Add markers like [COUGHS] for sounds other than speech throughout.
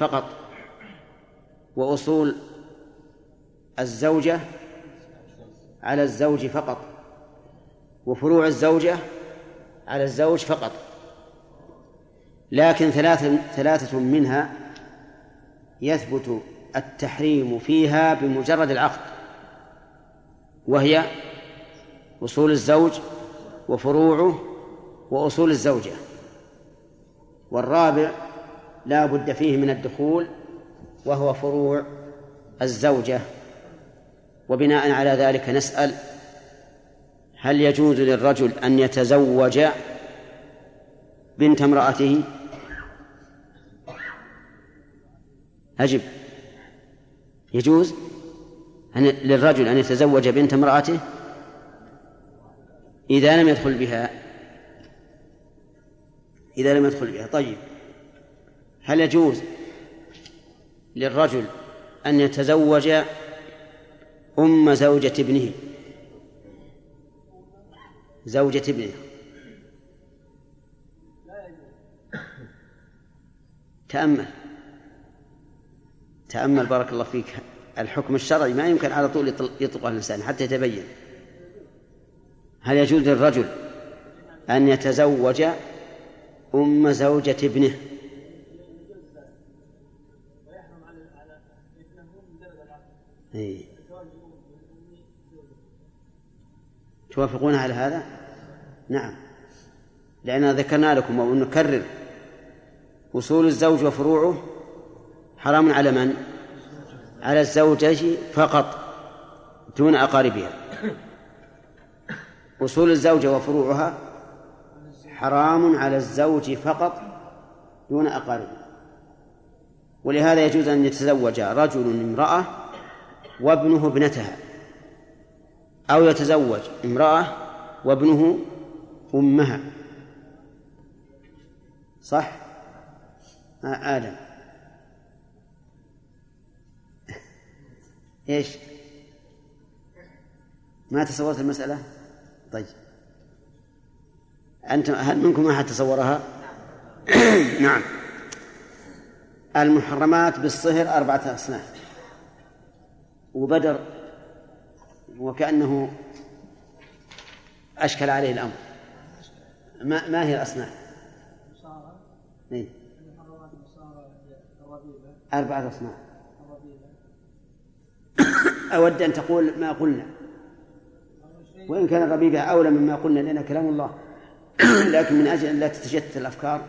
فقط وأصول الزوجة على الزوج فقط وفروع الزوجة على الزوج فقط لكن ثلاثة ثلاثة منها يثبت التحريم فيها بمجرد العقد وهي أصول الزوج وفروعه وأصول الزوجة والرابع لا بد فيه من الدخول وهو فروع الزوجة. وبناء على ذلك نسأل هل يجوز للرجل أن يتزوج بنت امرأته؟ أجب. يجوز أن للرجل أن يتزوج بنت امرأته؟ إذا لم يدخل بها إذا لم يدخل بها. طيب. هل يجوز للرجل أن يتزوج أم زوجة ابنه؟ زوجة ابنه. تأمل. تأمل بارك الله فيك. الحكم الشرعي ما يمكن على طول يطلقه الإنسان حتى يتبين. هل يجوز للرجل أن يتزوج أم زوجة ابنه؟ إيه. توافقون على هذا؟ نعم لأننا ذكرنا لكم ونكرر أصول الزوج وفروعه حرام على من؟ على الزوجة فقط دون أقاربها أصول الزوجة وفروعها حرام على الزوج فقط دون أقاربها ولهذا يجوز أن يتزوج رجل امرأة وابنه ابنتها أو يتزوج امرأة وابنه أمها صح؟ آه آدم [LAUGHS] إيش؟ ما تصورت المسألة؟ طيب أنتم هل منكم أحد تصورها؟ [COUGHS] نعم المحرمات بالصهر أربعة أصناف وبدر وكأنه أشكل عليه الأمر. ما, ما هي الأصناف؟ إيه؟ أربعة أصناف. أود أن تقول ما قلنا. وإن كان الربيبة أولى مما قلنا لأن كلام الله. لكن من أجل أن لا تتشتت الأفكار.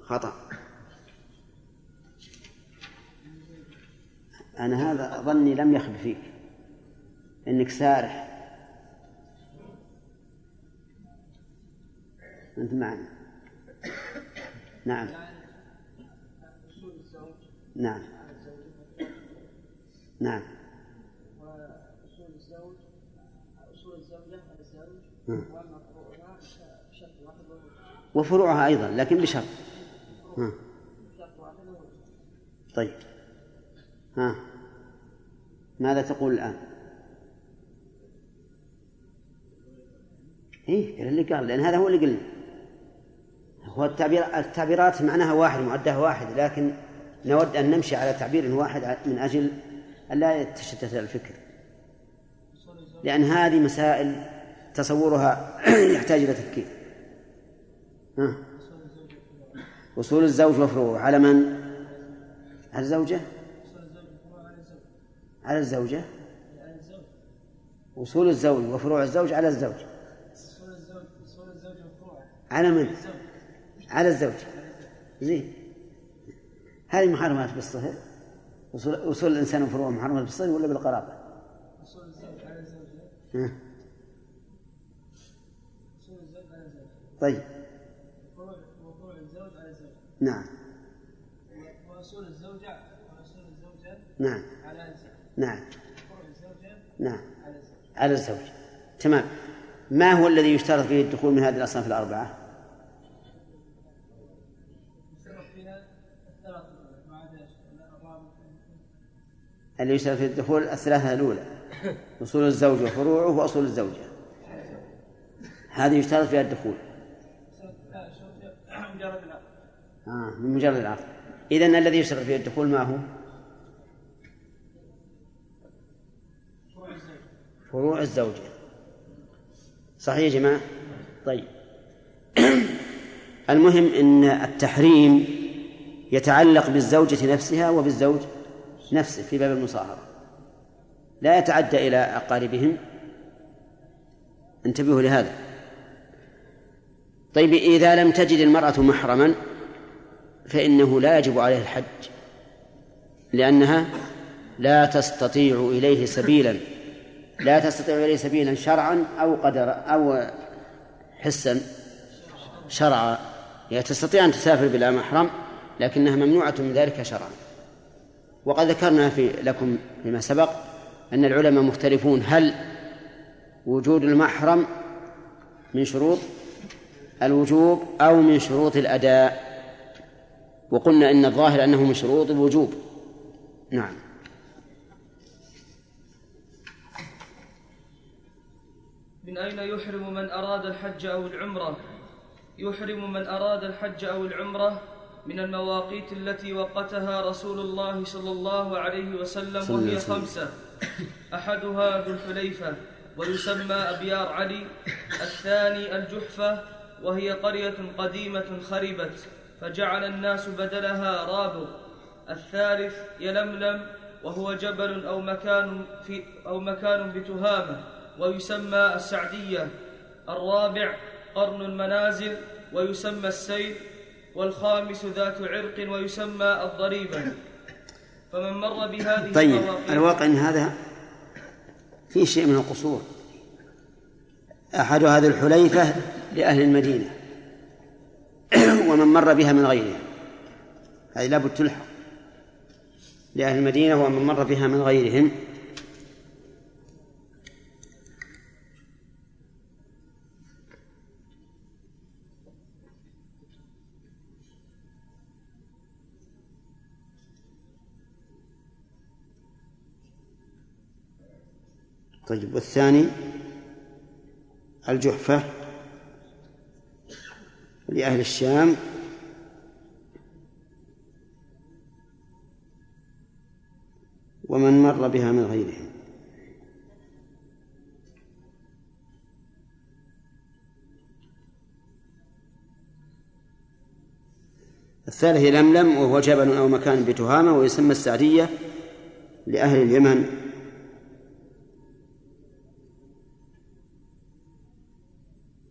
خطأ. أنا هذا ظني لم يخب فيك. إنك سارح. أنت معنا. نعم. نعم. نعم. وفروعها أيضا لكن بشرط. طيب. ها ماذا تقول الآن؟ إيه اللي قال لأن هذا هو اللي قلنا هو التعبير التعبيرات معناها واحد معدها واحد لكن نود أن نمشي على تعبير واحد من أجل أن لا يتشتت الفكر لأن هذه مسائل تصورها [CLEARS THROAT] يحتاج إلى تفكير ها وصول الزوج وفروعه على من؟ على الزوجة؟ على الزوجة؟ وصول الزوج وفروع الزوج على الزوج. على من؟ على الزوج. زين. هذه محرمات بالصهر وصول, وصول الإنسان وفروعه محرمات بالصهر ولا بالقرابة؟ وصول الزوج على الزوجة وصول الزوج على الزوجة طيب. وفروع الزوج على الزوجة نعم. وصول الزوجة وصول الزوجة نعم. نعم. نعم. على الزوج. تمام. ما هو الذي يشترط فيه الدخول من هذه الأصناف الأربعة؟ اللي يشترط فيه الدخول الثلاثة الأولى. [COUGHS] أصول الزوج وفروعه وأصول الزوجة. هذه يشترط فيها الدخول. آه من مجرد العقد. إذن الذي يشترط فيه الدخول ما هو؟ فروع الزوجة صحيح يا جماعة؟ طيب. [CLEARS THROAT] المهم أن التحريم يتعلق بالزوجة نفسها وبالزوج نفسه في باب المصاهرة. لا يتعدى إلى أقاربهم. انتبهوا لهذا. طيب إذا لم تجد المرأة محرما فإنه لا يجب عليه الحج لأنها لا تستطيع إليه سبيلا. لا تستطيع إليه سبيلا شرعا أو قدر أو حسا. شرعا. يعني تستطيع أن تسافر بلا محرم لكنها ممنوعة من ذلك شرعا. وقد ذكرنا في لكم فيما سبق أن العلماء مختلفون هل وجود المحرم من شروط الوجوب أو من شروط الأداء. وقلنا إن الظاهر أنه من شروط الوجوب. نعم. من أين يحرم من أراد الحج أو العمرة؟ يحرم من أراد الحج أو العمرة من المواقيت التي وقتها رسول الله صلى الله عليه وسلم وهي خمسة. أحدها ذو الحليفة ويسمى أبيار علي. الثاني الجحفة وهي قرية قديمة خربت فجعل الناس بدلها رابغ. الثالث يلملم وهو جبل أو مكان في أو مكان بتهامة. ويسمى السعدية الرابع قرن المنازل ويسمى السيل والخامس ذات عرق ويسمى الضريبة. فمن مر بهذه طيب الواقع أن هذا في شيء من القصور. أحد هذه الحليفة لأهل المدينة [CLEARS THROAT] ومن مر بها من غيرها. هذه لابد تلحق. لأهل المدينة ومن مر بها من غيرهم. طيب والثاني الجحفة لأهل الشام. ومن مر بها من غيرهم. الثالث لملم وهو جبل أو مكان بتهامة ويسمى السعدية لأهل اليمن.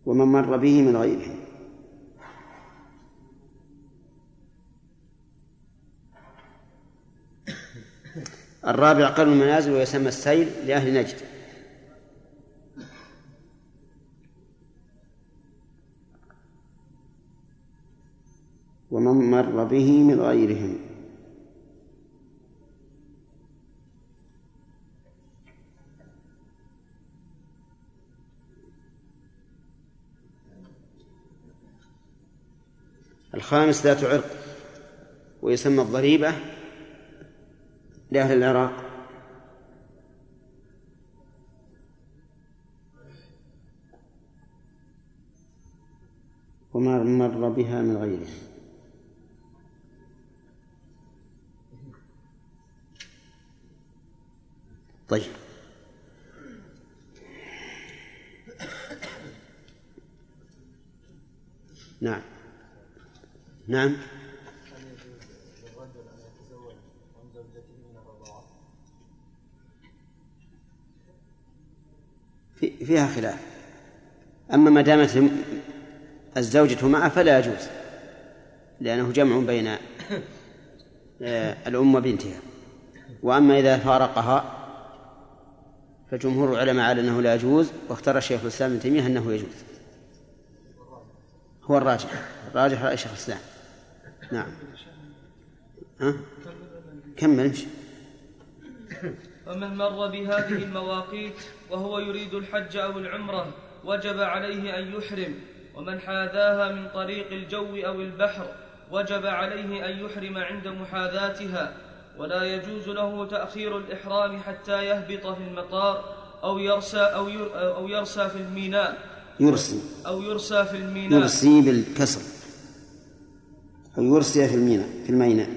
ومن مر به من غيره. الرابع قرن المنازل ويسمى السيل لأهل نجد. ومن مر به من غيرهم. الخامس ذات عرق ويسمى الضريبة لأهل العراق. وما مر بها من غيره. طيب. نعم. نعم. فيها خلاف. أما ما دامت الزوجة معه فلا يجوز لأنه جمع بين آه، الأم وبنتها. وأما إذا فارقها فجمهور العلماء على أنه لا يجوز واختار الشيخ الإسلام ابن تيمية أنه يجوز. هو الراجح. الراجح رأي شيخ الإسلام. نعم. ها؟ كمل امشي ومن مر بهذه المواقيت وهو يريد الحج أو العمرة وجب عليه أن يحرم. ومن حاذاها من طريق الجو أو البحر وجب عليه أن يحرم عند محاذاتها. ولا يجوز له تأخير الإحرام حتى يهبط في المطار أو يرسى أو, أو يرسى في الميناء. يرسي أو يرسى في الميناء. يرسي بالكسر. أو يرسي في الميناء في الميناء.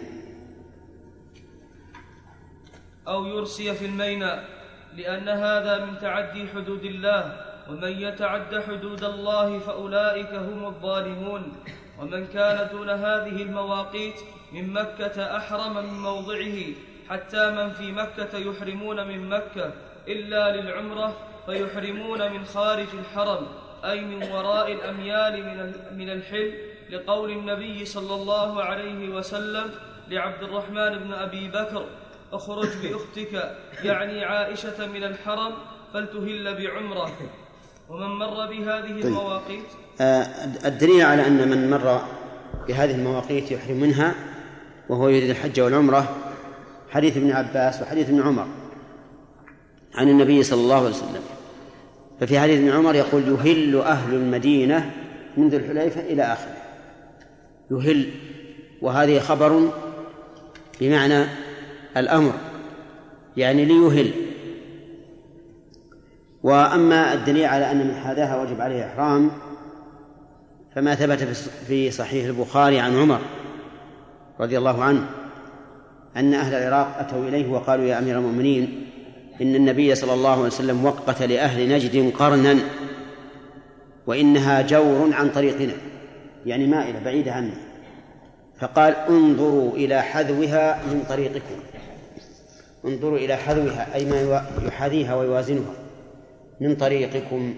أو يرسي في الميناء لأن هذا من تعدي حدود الله. ومن يتعد حدود الله فأولئك هم الظالمون. ومن كان دون هذه المواقيت من مكة أحرم من موضعه حتى من في مكة يحرمون من مكة إلا للعمرة فيحرمون من خارج الحرم أي من وراء الأميال من الحل. لقول النبي صلى الله عليه وسلم لعبد الرحمن بن أبي بكر اخرج بأختك يعني عائشة من الحرم فلتهل بعمرة. ومن مر بهذه طيب. المواقيت؟ آه الدليل على أن من مر بهذه المواقيت يحرم منها وهو يريد الحج والعمرة حديث ابن عباس وحديث ابن عمر عن النبي صلى الله عليه وسلم. ففي حديث ابن عمر يقول يهل أهل المدينة منذ الحليفة إلى آخره. يهل وهذه خبر بمعنى الأمر يعني ليهل. وأما الدليل على أن من حاذاها وجب عليه إحرام فما ثبت في صحيح البخاري عن عمر رضي الله عنه أن أهل العراق أتوا إليه وقالوا يا أمير المؤمنين إن النبي صلى الله عليه وسلم وقت لأهل نجد قرنا وإنها جور عن طريقنا. يعني مائلة بعيدة عنا فقال انظروا إلى حذوها من طريقكم. انظروا إلى حذوها أي ما يحاذيها ويوازنها من طريقكم.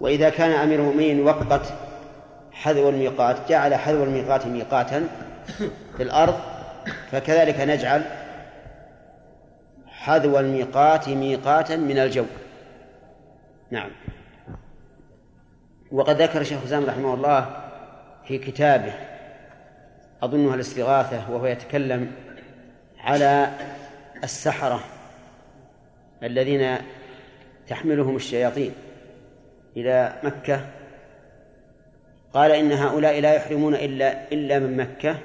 وإذا كان أمير المؤمنين وقت حذو الميقات جعل حذو الميقات ميقاتا في الأرض فكذلك نجعل حذو الميقات ميقاتا من الجو. نعم. وقد ذكر الشيخ حسام رحمه الله في كتابه أظنها الاستغاثة وهو يتكلم على السحرة الذين تحملهم الشياطين إلى مكة. قال إن هؤلاء لا يحرمون إلا إلا من مكة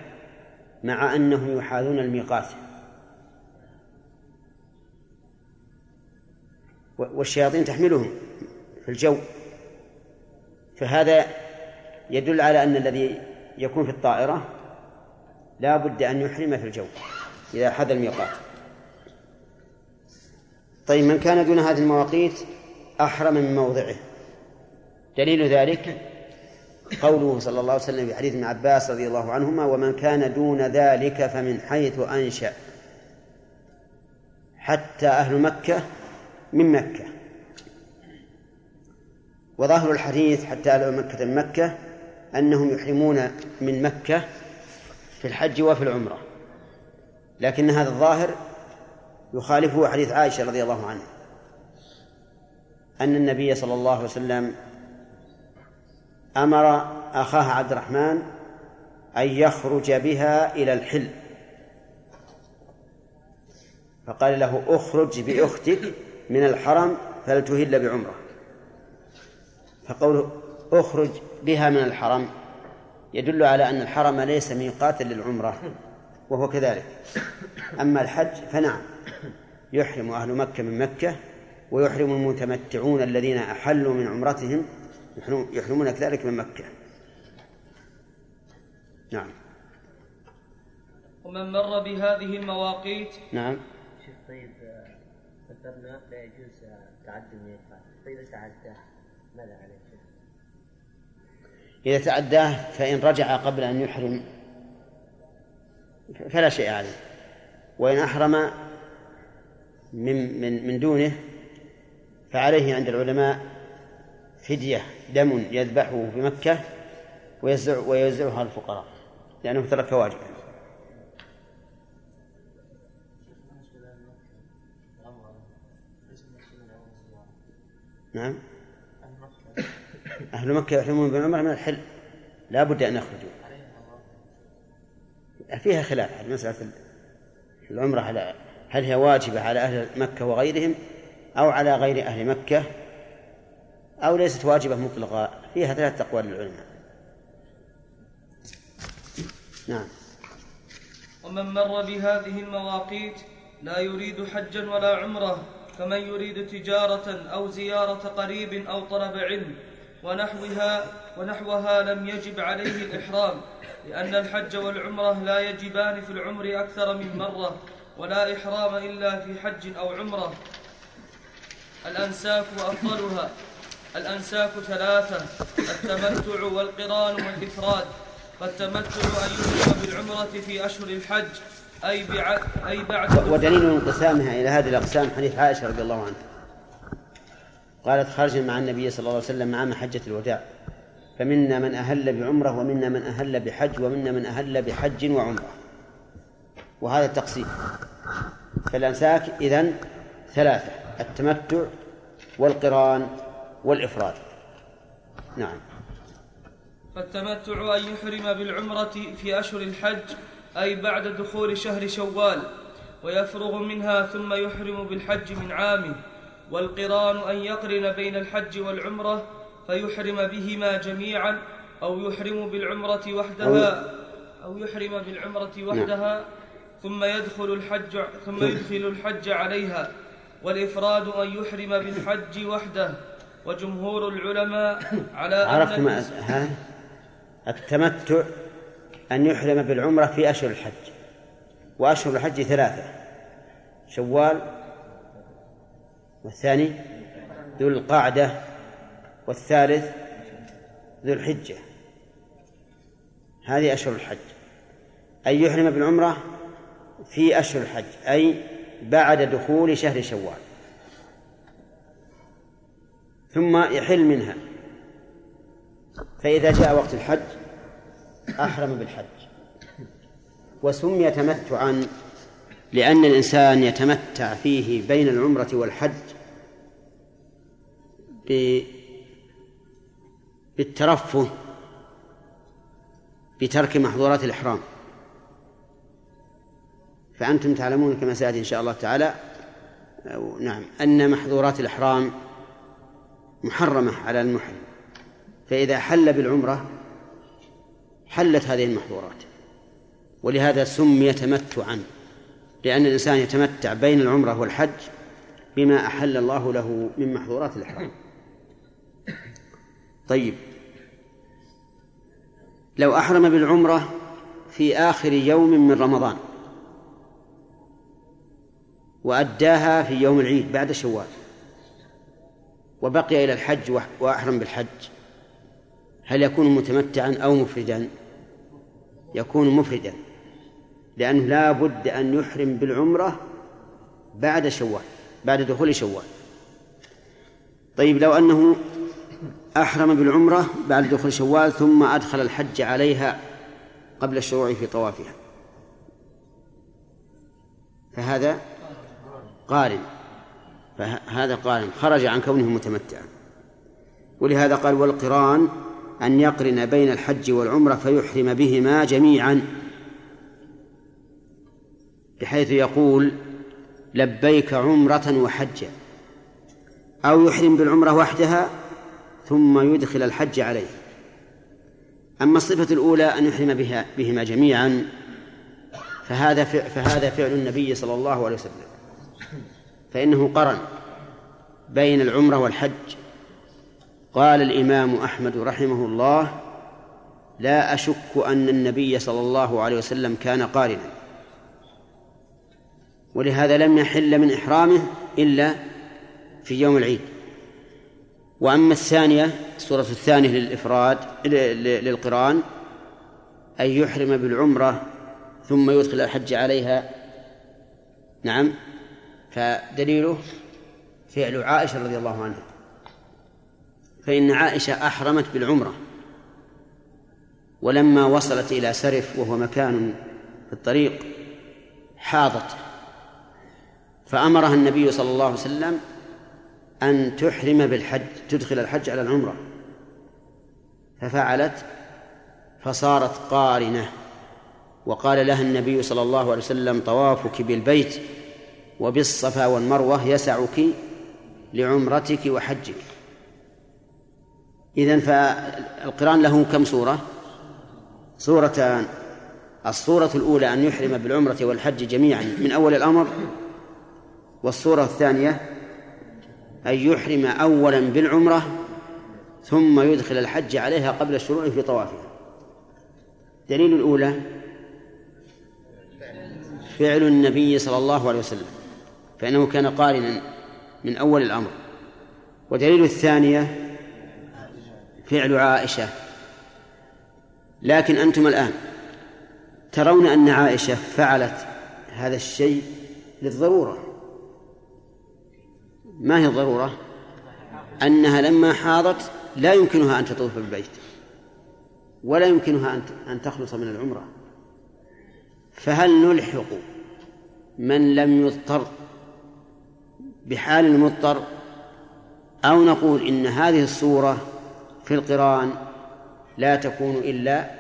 مع أنهم يحاذون الميقات. والشياطين تحملهم في الجو. فهذا يدل على أن الذي يكون في الطائرة لا بد أن يحرم في الجو إذا حذى الميقات. طيب من كان دون هذه المواقيت أحرم من موضعه. دليل ذلك قوله صلى الله عليه وسلم في حديث ابن عباس رضي الله عنهما ومن كان دون ذلك فمن حيث أنشأ. حتى أهل مكة من مكة. وظاهر الحديث حتى أهل مكة من مكة أنهم يحرمون من مكة في الحج وفي العمرة. لكن هذا الظاهر يخالفه حديث عائشة رضي الله عنها أن النبي صلى الله عليه وسلم أمر أخاه عبد الرحمن أن يخرج بها إلى الحل. فقال له اخرج بأختك من الحرم فلتهل بعمرة. فقوله اخرج بها من الحرم يدل على أن الحرم ليس ميقاتا للعمرة وهو كذلك. أما الحج فنعم يحرم أهل مكة من مكة ويحرم المتمتعون الذين أحلوا من عمرتهم يحرمون كذلك من مكة. نعم. ومن مر بهذه المواقيت نعم. شيخ طيب ذكرنا لا يجوز تعدي الميقات طيب تعدى إذا تعداه فإن رجع قبل أن يحرم فلا شيء عليه. وإن أحرم من من من دونه فعليه عند العلماء فدية دم يذبحه في مكة ويوزع ويوزعها الفقراء لأنه ترك واجبا. نعم؟ أهل مكة يحرمون بالعمرة من الحل. لا بد أن يخرجوا. فيها خلاف مسألة العمرة على هل هي واجبة على أهل مكة وغيرهم أو على غير أهل مكة أو ليست واجبة مطلقة. فيها ثلاثة أقوال للعلماء. نعم. ومن مر بهذه المواقيت لا يريد حجا ولا عمرة كمن يريد تجارة أو زيارة قريب أو طلب علم ونحوها ونحوها لم يجب عليه الإحرام لأن الحج والعمرة لا يجبان في العمر أكثر من مرة ولا إحرام إلا في حج أو عمرة. الأنساك وأفضلها الأنساك ثلاثة التمتع والقران والإفراد. فالتمتع أن يحرم بالعمرة في أشهر الحج أي, أي بعد ودليل انقسامها إلى هذه الأقسام حديث عائشة رضي الله عنها. قالت خرجنا مع النبي صلى الله عليه وسلم عام حجة الوداع. فمنا من أهل بعمرة ومنا من أهل بحج ومنا من أهل بحج وعمرة. وهذا التقسيم. فالأنساك إذن ثلاثة التمتع والقران والإفراد. نعم. فالتمتع أن يحرم بالعمرة في أشهر الحج أي بعد دخول شهر شوال ويفرغ منها ثم يحرم بالحج من عامه. والقران أن يقرن بين الحج والعمرة فيحرم بهما جميعا أو يحرم بالعمرة وحدها أو يحرم بالعمرة وحدها ثم يدخل الحج ثم يدخل الحج عليها. والإفراد أن يحرم بالحج وحده. وجمهور العلماء على عرفت ما ها؟ التمتع أن يحرم بالعمرة في أشهر الحج. وأشهر الحج ثلاثة. شوال والثاني ذو القعدة والثالث ذو الحجة. هذه أشهر الحج. أن يحرم بالعمرة في أشهر الحج أي بعد دخول شهر شوال. ثم يحل منها. فإذا جاء وقت الحج أحرم بالحج. وسمي تمتعا لأن الإنسان يتمتع فيه بين العمرة والحج بالترفه بترك محظورات الإحرام. فأنتم تعلمون كما سيأتي إن شاء الله تعالى نعم أن محظورات الإحرام محرمة على المحرم. فإذا حل بالعمرة حلت هذه المحظورات ولهذا سمي تمتعا لأن الإنسان يتمتع بين العمرة والحج بما أحل الله له من محظورات الإحرام. طيب. لو أحرم بالعمرة في آخر يوم من رمضان وأداها في يوم العيد بعد شوال وبقي إلى الحج وأحرم بالحج هل يكون متمتعا أو مفردا؟ يكون مفردا لأنه لا بد أن يحرم بالعمرة بعد شوال بعد دخول شوال. طيب لو أنه أحرم بالعمرة بعد دخول شوال ثم أدخل الحج عليها قبل الشروع في طوافها. فهذا قارن. فهذا قارن. خرج عن كونه متمتعا. ولهذا قال والقران أن يقرن بين الحج والعمرة فيحرم بهما جميعا. بحيث يقول لبيك عمرة وحجا. أو يحرم بالعمرة وحدها ثم يدخل الحج عليه. أما الصفة الأولى أن يحرم بها بهما جميعا فهذا فهذا فعل النبي صلى الله عليه وسلم. فإنه قرن بين العمرة والحج. قال الإمام أحمد رحمه الله لا أشك أن النبي صلى الله عليه وسلم كان قارنا. ولهذا لم يحل من إحرامه إلا في يوم العيد. وأما الثانية الصورة الثانية للإفراد للقرآن أن يحرم بالعمرة ثم يدخل الحج عليها. نعم. فدليله فعل عائشة رضي الله عنها. فإن عائشة أحرمت بالعمرة ولما وصلت إلى سرف وهو مكان في الطريق حاضت. فأمرها النبي صلى الله عليه وسلم أن تحرم بالحج تدخل الحج على العمرة. ففعلت فصارت قارنة. وقال لها النبي صلى الله عليه وسلم طوافك بالبيت وبالصفا والمروة يسعك لعمرتك وحجك. إذن فالقرآن له كم صورة صورتان الصورة الأولى أن يحرم بالعمرة والحج جميعا من أول الأمر والصورة الثانية أن يحرم أولا بالعمرة ثم يدخل الحج عليها قبل الشروع في طوافها. دليل الأولى فعل النبي صلى الله عليه وسلم فإنه كان قارنا من أول الأمر. ودليل الثانية فعل عائشة. لكن أنتم الآن ترون أن عائشة فعلت هذا الشيء للضرورة. ما هي الضرورة؟ أنها لما حاضت لا يمكنها أن تطوف بالبيت ولا يمكنها أن تخلص من العمرة. فهل نلحق من لم يضطر بحال المضطر أو نقول إن هذه الصورة في القرآن لا تكون إلا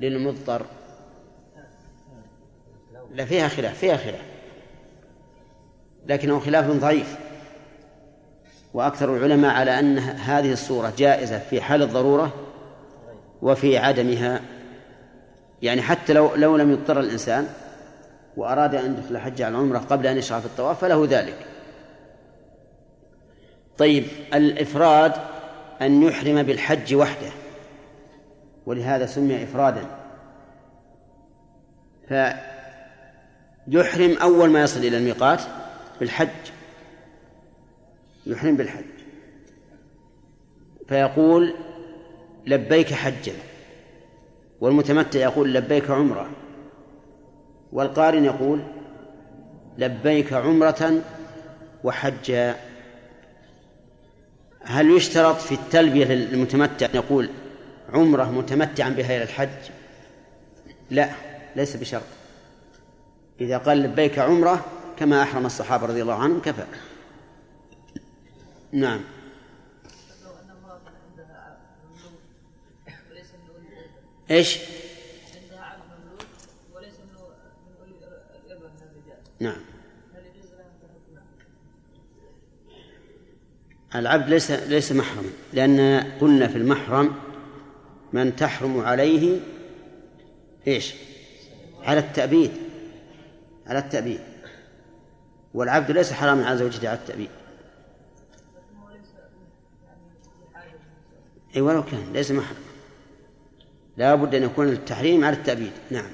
للمضطر؟ لا فيها خلاف فيها خلاف. لكنه خلاف ضعيف. وأكثر العلماء على أن هذه الصورة جائزة في حال الضرورة وفي عدمها. يعني حتى لو لو لم يضطر الإنسان وأراد أن يدخل حج على العمرة قبل أن يشرع في الطواف فله ذلك. طيب الإفراد أن يحرم بالحج وحده ولهذا سمي إفرادا. فيحرم أول ما يصل إلى الميقات بالحج. يحرم بالحج. فيقول لبيك حجا. والمتمتع يقول لبيك عمرة. والقارن يقول لبيك عمرة وحجا. هل يشترط في التلبية للمتمتع أن يقول عمرة متمتعا بها إلى الحج؟ لا ليس بشرط. إذا قال لبيك عمرة كما أحرم الصحابة رضي الله عنهم كفى. نعم إيش؟ عندها عبد وليس من الرجال نعم هل يجوز لها العبد ليس ليس محرما لأن قلنا في المحرم من تحرم عليه إيش؟ على التأبيد على التأبيد والعبد ليس حراما على زوجته على التأبيد إي ولو كان ليس محرم. لا بد أن يكون التحريم على التأبيد. نعم.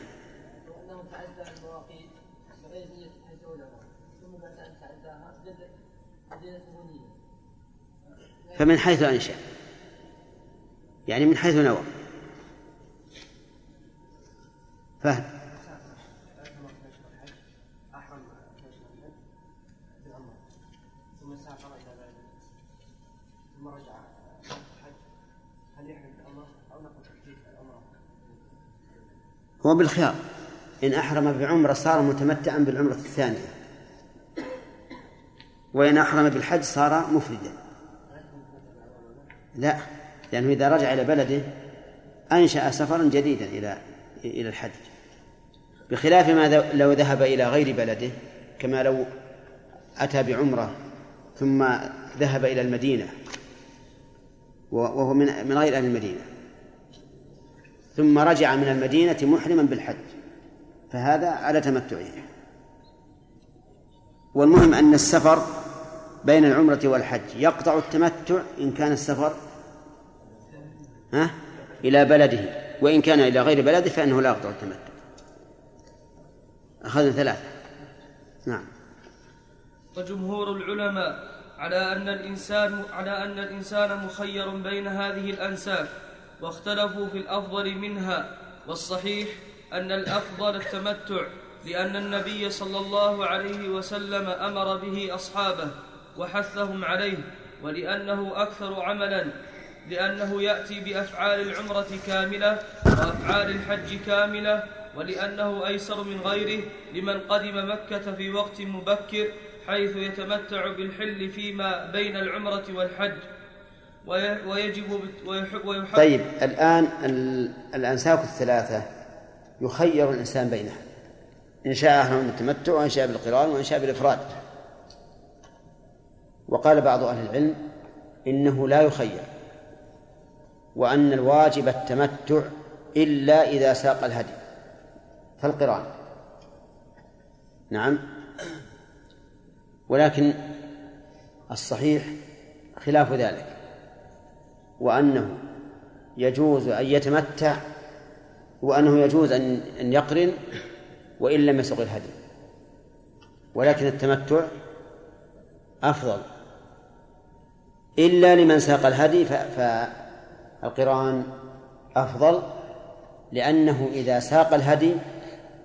فمن حيث أنشأ يعني من حيث نوى. فهم هو بالخيار. إن أحرم بعمرة صار متمتعا بالعمرة الثانية. وإن أحرم بالحج صار مفردا. لا لأنه إذا رجع إلى بلده أنشأ سفرا جديدا إلى إلى الحج. بخلاف ما لو ذهب إلى غير بلده كما لو أتى بعمرة ثم ذهب إلى المدينة وهو من غير أهل المدينة. ثم رجع من المدينة محرما بالحج. فهذا على تمتعه. والمهم أن السفر بين العمرة والحج يقطع التمتع إن كان السفر ها؟ إلى بلده. وإن كان إلى غير بلده فإنه لا يقطع التمتع. أخذنا ثلاثة. نعم. وجمهور العلماء على أن الإنسان على أن الإنسان مخير بين هذه الأنساب. واختلفوا في الأفضل منها والصحيح أن الأفضل التمتع لأن النبي صلى الله عليه وسلم أمر به أصحابه وحثهم عليه ولأنه أكثر عملا لأنه يأتي بأفعال العمرة كاملة وأفعال الحج كاملة ولأنه أيسر من غيره لمن قدم مكة في وقت مبكر حيث يتمتع بالحل فيما بين العمرة والحج. ويجب ويحب طيب الآن الأنساك الثلاثة يخير الإنسان بينها. إن شاء أهل التمتع وإن شاء بالقرآن وإن شاء بالإفراد. وقال بعض أهل العلم إنه لا يخير وأن الواجب التمتع إلا إذا ساق الهدي. فالقرآن. نعم. ولكن الصحيح خلاف ذلك. وأنه يجوز أن يتمتع وأنه يجوز أن أن يقرن وإن لم يسق الهدي ولكن التمتع أفضل. إلا لمن ساق الهدي فالقران أفضل لأنه إذا ساق الهدي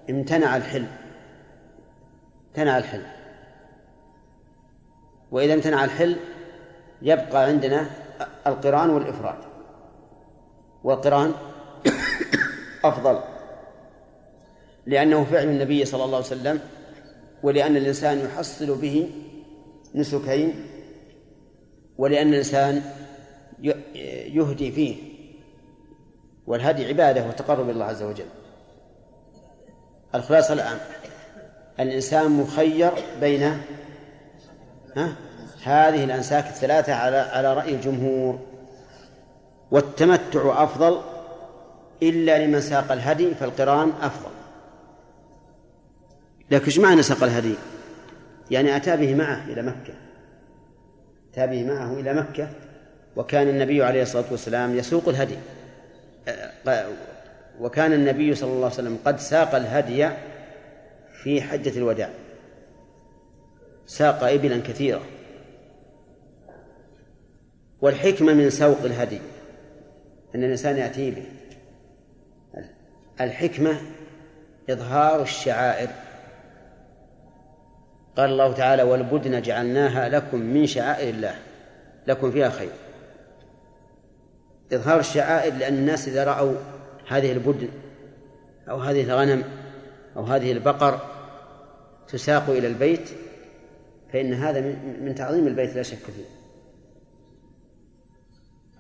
امتنع الحل امتنع الحل وإذا امتنع الحل يبقى عندنا القرآن والإفراد. والقرآن أفضل. لأنه فعل النبي صلى الله عليه وسلم ولأن الإنسان يحصل به نسكين ولأن الإنسان يهدي فيه. والهدي عبادة وتقرب إلى الله عز وجل. الخلاصة الآن. الإنسان مخير بين ها؟ هذه الأنساك الثلاثة على على رأي الجمهور. والتمتع أفضل إلا لمن ساق الهدي فالقران أفضل. لكن إيش معنى ساق الهدي؟ يعني أتى به معه إلى مكة. أتى به معه إلى مكة وكان النبي عليه الصلاة والسلام يسوق الهدي. وكان النبي صلى الله عليه وسلم قد ساق الهدي في حجة الوداع. ساق إبلا كثيرة والحكمة من سوق الهدي أن الإنسان يأتي به. الحكمة إظهار الشعائر. قال الله تعالى والبدن جعلناها لكم من شعائر الله لكم فيها خير. إظهار الشعائر لأن الناس إذا رأوا هذه البدن أو هذه الغنم أو هذه البقر تساق إلى البيت فإن هذا من تعظيم البيت لا شك فيه.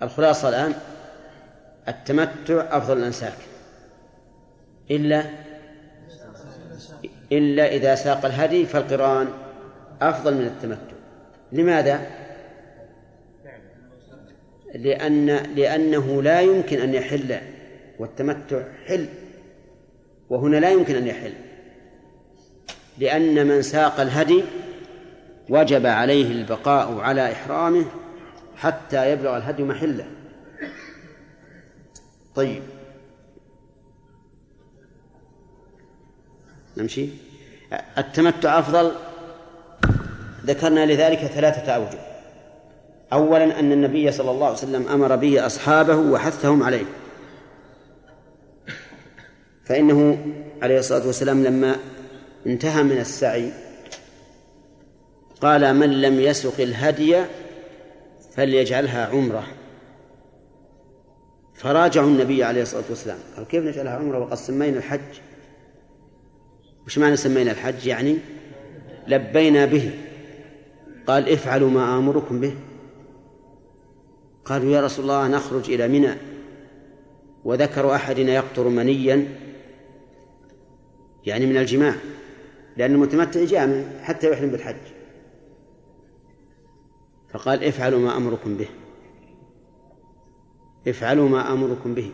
الخلاصة الآن التمتع أفضل الأنساك. إلا إلا إذا ساق الهدي فالقرآن أفضل من التمتع. لماذا؟ لأن لأنه لا يمكن أن يحل والتمتع حل وهنا لا يمكن أن يحل. لأن من ساق الهدي وجب عليه البقاء على إحرامه حتى يبلغ الهدي محله. طيب. نمشي. التمتع أفضل. ذكرنا لذلك ثلاثة أوجه أولا أن النبي صلى الله عليه وسلم أمر به أصحابه وحثهم عليه. فإنه عليه الصلاة والسلام لما انتهى من السعي قال من لم يسق الهدي فليجعلها عمرة. فراجعوا النبي عليه الصلاة والسلام. قال كيف نجعلها عمرة؟ وقد سمينا الحج. وش معنى سمينا الحج؟ يعني لبينا به. قال افعلوا ما آمركم به. قالوا يا رسول الله نخرج إلى منى. وذكر أحدنا يقطر منيا يعني من الجماع لأن المتمتع جامع حتى يحرم بالحج. فقال افعلوا ما أمركم به. افعلوا ما أمركم به.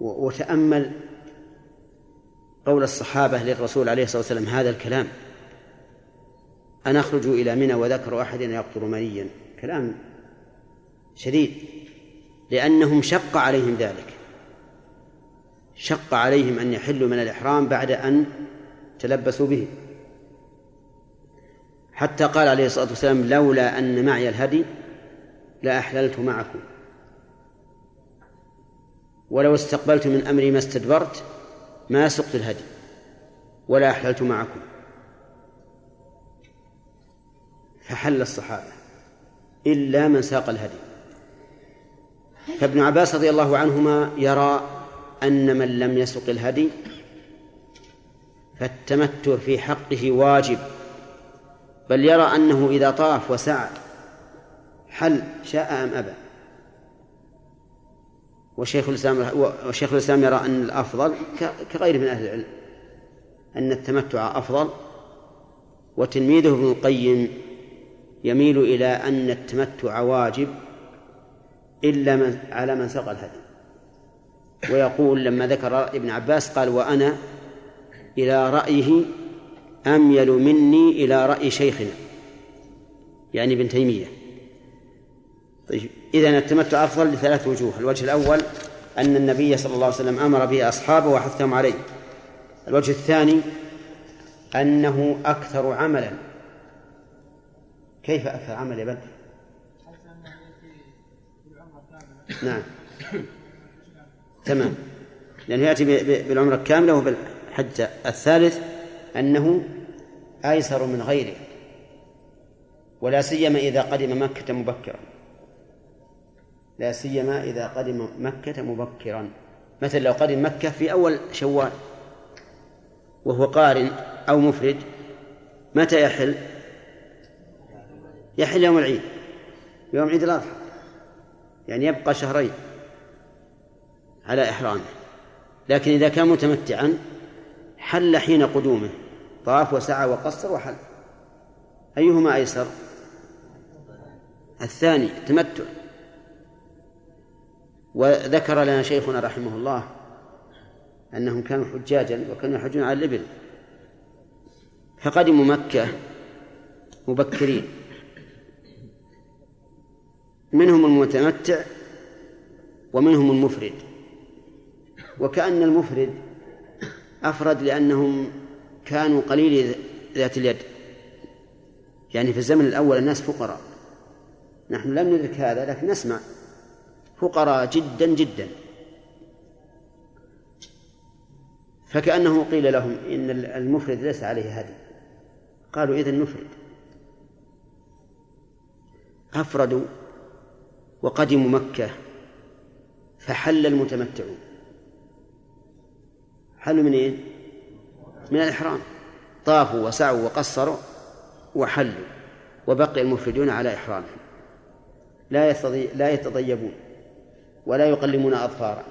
وتأمل قول الصحابة للرسول عليه الصلاة والسلام هذا الكلام. أن أخرجوا إلى منى وذكروا أحدنا يقطر منيا. كلام شديد. لأنهم شق عليهم ذلك. شق عليهم أن يحلوا من الإحرام بعد أن تلبسوا به. حتى قال عليه الصلاة والسلام لولا أن معي الهدي لأحللت معكم. ولو استقبلت من أمري ما استدبرت ما سقت الهدي ولا أحللت معكم. فحل الصحابة إلا من ساق الهدي. فابن عباس رضي الله عنهما يرى أن من لم يسق الهدي فالتمتع في حقه واجب. بل يرى أنه إذا طاف وسعى حل شاء أم أبى. وشيخ الإسلام وشيخ الإسلام يرى أن الأفضل كغيره من أهل العلم أن التمتع أفضل. وتلميذه ابن القيم يميل إلى أن التمتع واجب إلا من على من سقى الهدي. ويقول لما ذكر ابن عباس قال وأنا إلى رأيه أميل مني إلى رأي شيخنا يعني ابن تيمية. طيب إذا التمتع أفضل لثلاث وجوه. الوجه الأول أن النبي صلى الله عليه وسلم أمر به أصحابه وحثهم عليه. الوجه الثاني أنه أكثر عملا. كيف أكثر عمل يا بدر؟ نعم. تمام. لأنه يأتي بالعمرة الكاملة وبالحج الثالث أنه أيسر من غيره ولا سيما إذا قدم مكة مبكرا. لا سيما إذا قدم مكة مبكرا. مثل لو قدم مكة في أول شوال وهو قارن أو مفرد متى يحل؟ يحل يوم العيد يوم عيد الأضحى. يعني يبقى شهرين على إحرامه. لكن إذا كان متمتعا حل حين قدومه. طاف وسعى وقصر وحل. أيهما أيسر؟ الثاني التمتع. وذكر لنا شيخنا رحمه الله أنهم كانوا حجاجا وكانوا يحجون على الإبل. فقدموا مكة مبكرين. منهم المتمتع ومنهم المفرد. وكأن المفرد أفرد لأنهم كانوا قليل ذات اليد. يعني في الزمن الأول الناس فقراء. نحن لم ندرك هذا لكن نسمع. فقراء جدا جدا. فكأنه قيل لهم إن المفرد ليس عليه هدي. قالوا إذن نفرد. أفردوا وقدموا مكة فحل المتمتعون. حلوا من إيه؟ من الإحرام. طافوا وسعوا وقصروا وحلوا وبقي المفردون على إحرامهم. لا لا يتطيبون ولا يقلمون أظفارا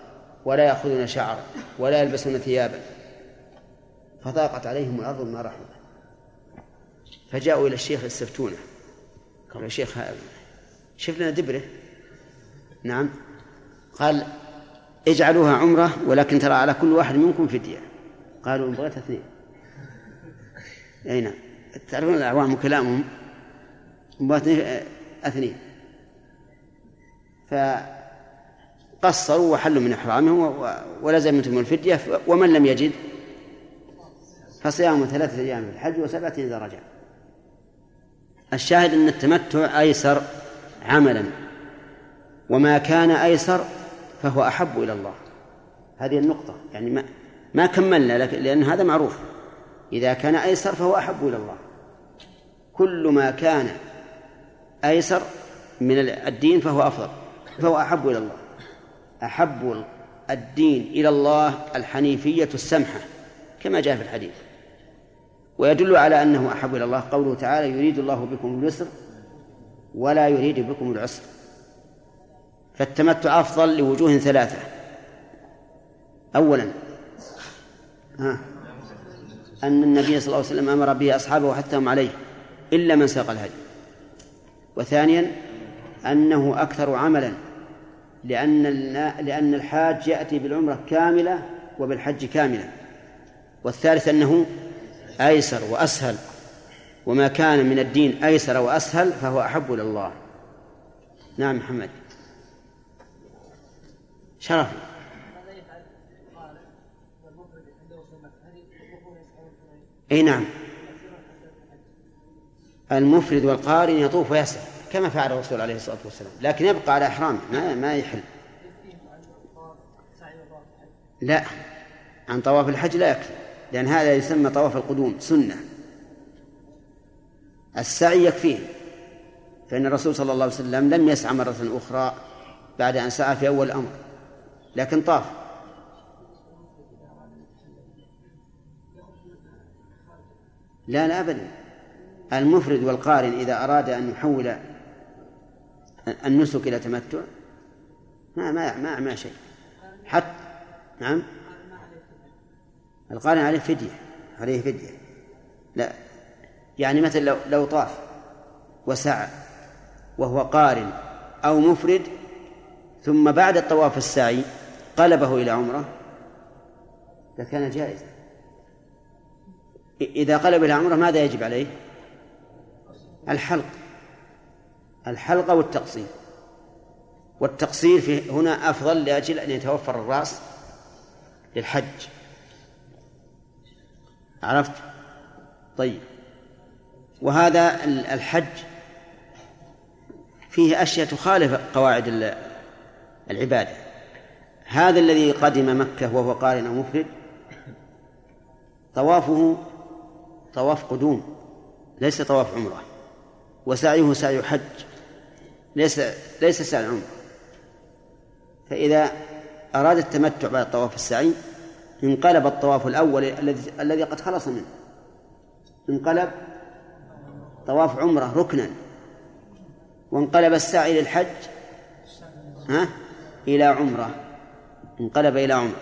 ولا يأخذون شعرا ولا يلبسون ثيابا. فضاقت عليهم الأرض ما رحمت فجاءوا إلى الشيخ يستفتونه قالوا يا شيخ شف لنا دبره. نعم. قال اجعلوها عمرة ولكن ترى على كل واحد منكم فدية. قالوا إن بغيت اثنين. أي نعم. تعرفون الأعوام كلامهم اثنين فقصروا وحلوا من إحرامهم ولزمتهم الفدية. ومن لم يجد؟ فصيام ثلاثة أيام في الحج وسبعة إذا رجع. الشاهد أن التمتع أيسر عملا. وما كان أيسر فهو أحب إلى الله. هذه النقطة. يعني ما ما كملنا لأن هذا معروف. إذا كان أيسر فهو أحب إلى الله. كل ما كان أيسر من الدين فهو أفضل فهو أحب إلى الله. أحب الدين إلى الله الحنيفية السمحة كما جاء في الحديث. ويدل على أنه أحب إلى الله. قوله تعالى يريد الله بكم اليسر ولا يريد بكم العسر. فالتمتع أفضل لوجوه ثلاثة. أولا أن النبي صلى الله عليه وسلم أمر به أصحابه وحثهم عليه إلا من ساق الهدي. وثانيا أنه أكثر عملا لأن لأن الحاج يأتي بالعمرة كاملة وبالحج كاملة. والثالث أنه أيسر وأسهل وما كان من الدين أيسر وأسهل فهو أحب إلى الله. نعم محمد. شرف. اي نعم. المفرد والقارن يطوف ويسعى كما فعل الرسول عليه الصلاة والسلام لكن يبقى على احرامه ما ما يحل. لا عن طواف الحج لا يكفي لأن هذا يسمى طواف القدوم سنة. السعي يكفيه فإن الرسول صلى الله عليه وسلم لم يسعى مرة أخرى بعد أن سعى في أول الأمر لكن طاف. لا لا أبدا. المفرد والقارن إذا أراد أن يحول النسك إلى تمتع ما ما ما ما شيء. حتى نعم. القارن عليه فدية عليه فدية. لا يعني مثل لو لو طاف وسعى وهو قارن أو مفرد ثم بعد الطواف السعي قلبه إلى عمرة لكان جائزا. إذا قلب إلى عمرة ماذا يجب عليه؟ الحلق. الحلق والتقصير والتقصير في هنا أفضل لأجل أن يتوفر الرأس للحج. عرفت؟ طيب. وهذا الحج فيه أشياء تخالف قواعد العبادة. هذا الذي قدم مكة وهو قارن أو مفرد طوافه طواف قدوم ليس طواف عمرة. وسعيه سعي حج ليس ليس سعي عمرة فإذا أراد التمتع بعد طواف السعي انقلب الطواف الأول الذي الذي قد خلص منه. انقلب طواف عمرة ركنا. وانقلب السعي للحج ها؟ إلى عمرة. انقلب إلى عمرة.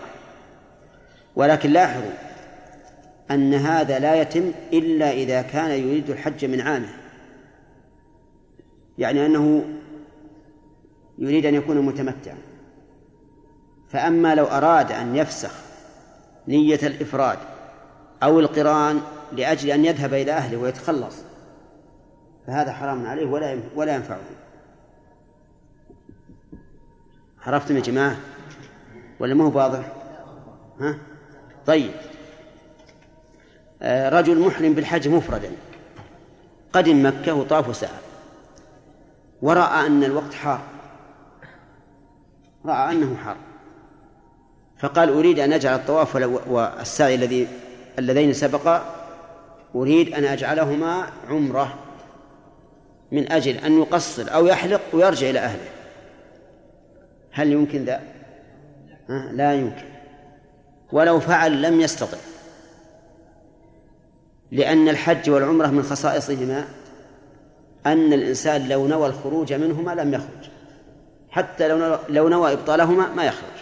ولكن لاحظوا أن هذا لا يتم إلا إذا كان يريد الحج من عامه. يعني أنه يريد أن يكون متمتعا. فأما لو أراد أن يفسخ نية الإفراد أو القران لأجل أن يذهب إلى أهله ويتخلص فهذا حرام عليه ولا ولا ينفعه. عرفتم يا جماعة؟ ولا ما هو واضح؟ ها؟ طيب. رجل محرم بالحج مفردا. قدم مكة وطاف وسعى ورأى أن الوقت حار. رأى أنه حار. فقال أريد أن أجعل الطواف والسعي الذي اللذين سبقا أريد أن أجعلهما عمرة من أجل أن يقصر أو يحلق ويرجع إلى أهله. هل يمكن ذا؟ لا يمكن. ولو فعل لم يستطع. لأن الحج والعمرة من خصائصهما أن الإنسان لو نوى الخروج منهما لم يخرج. حتى لو لو نوى إبطالهما ما يخرج.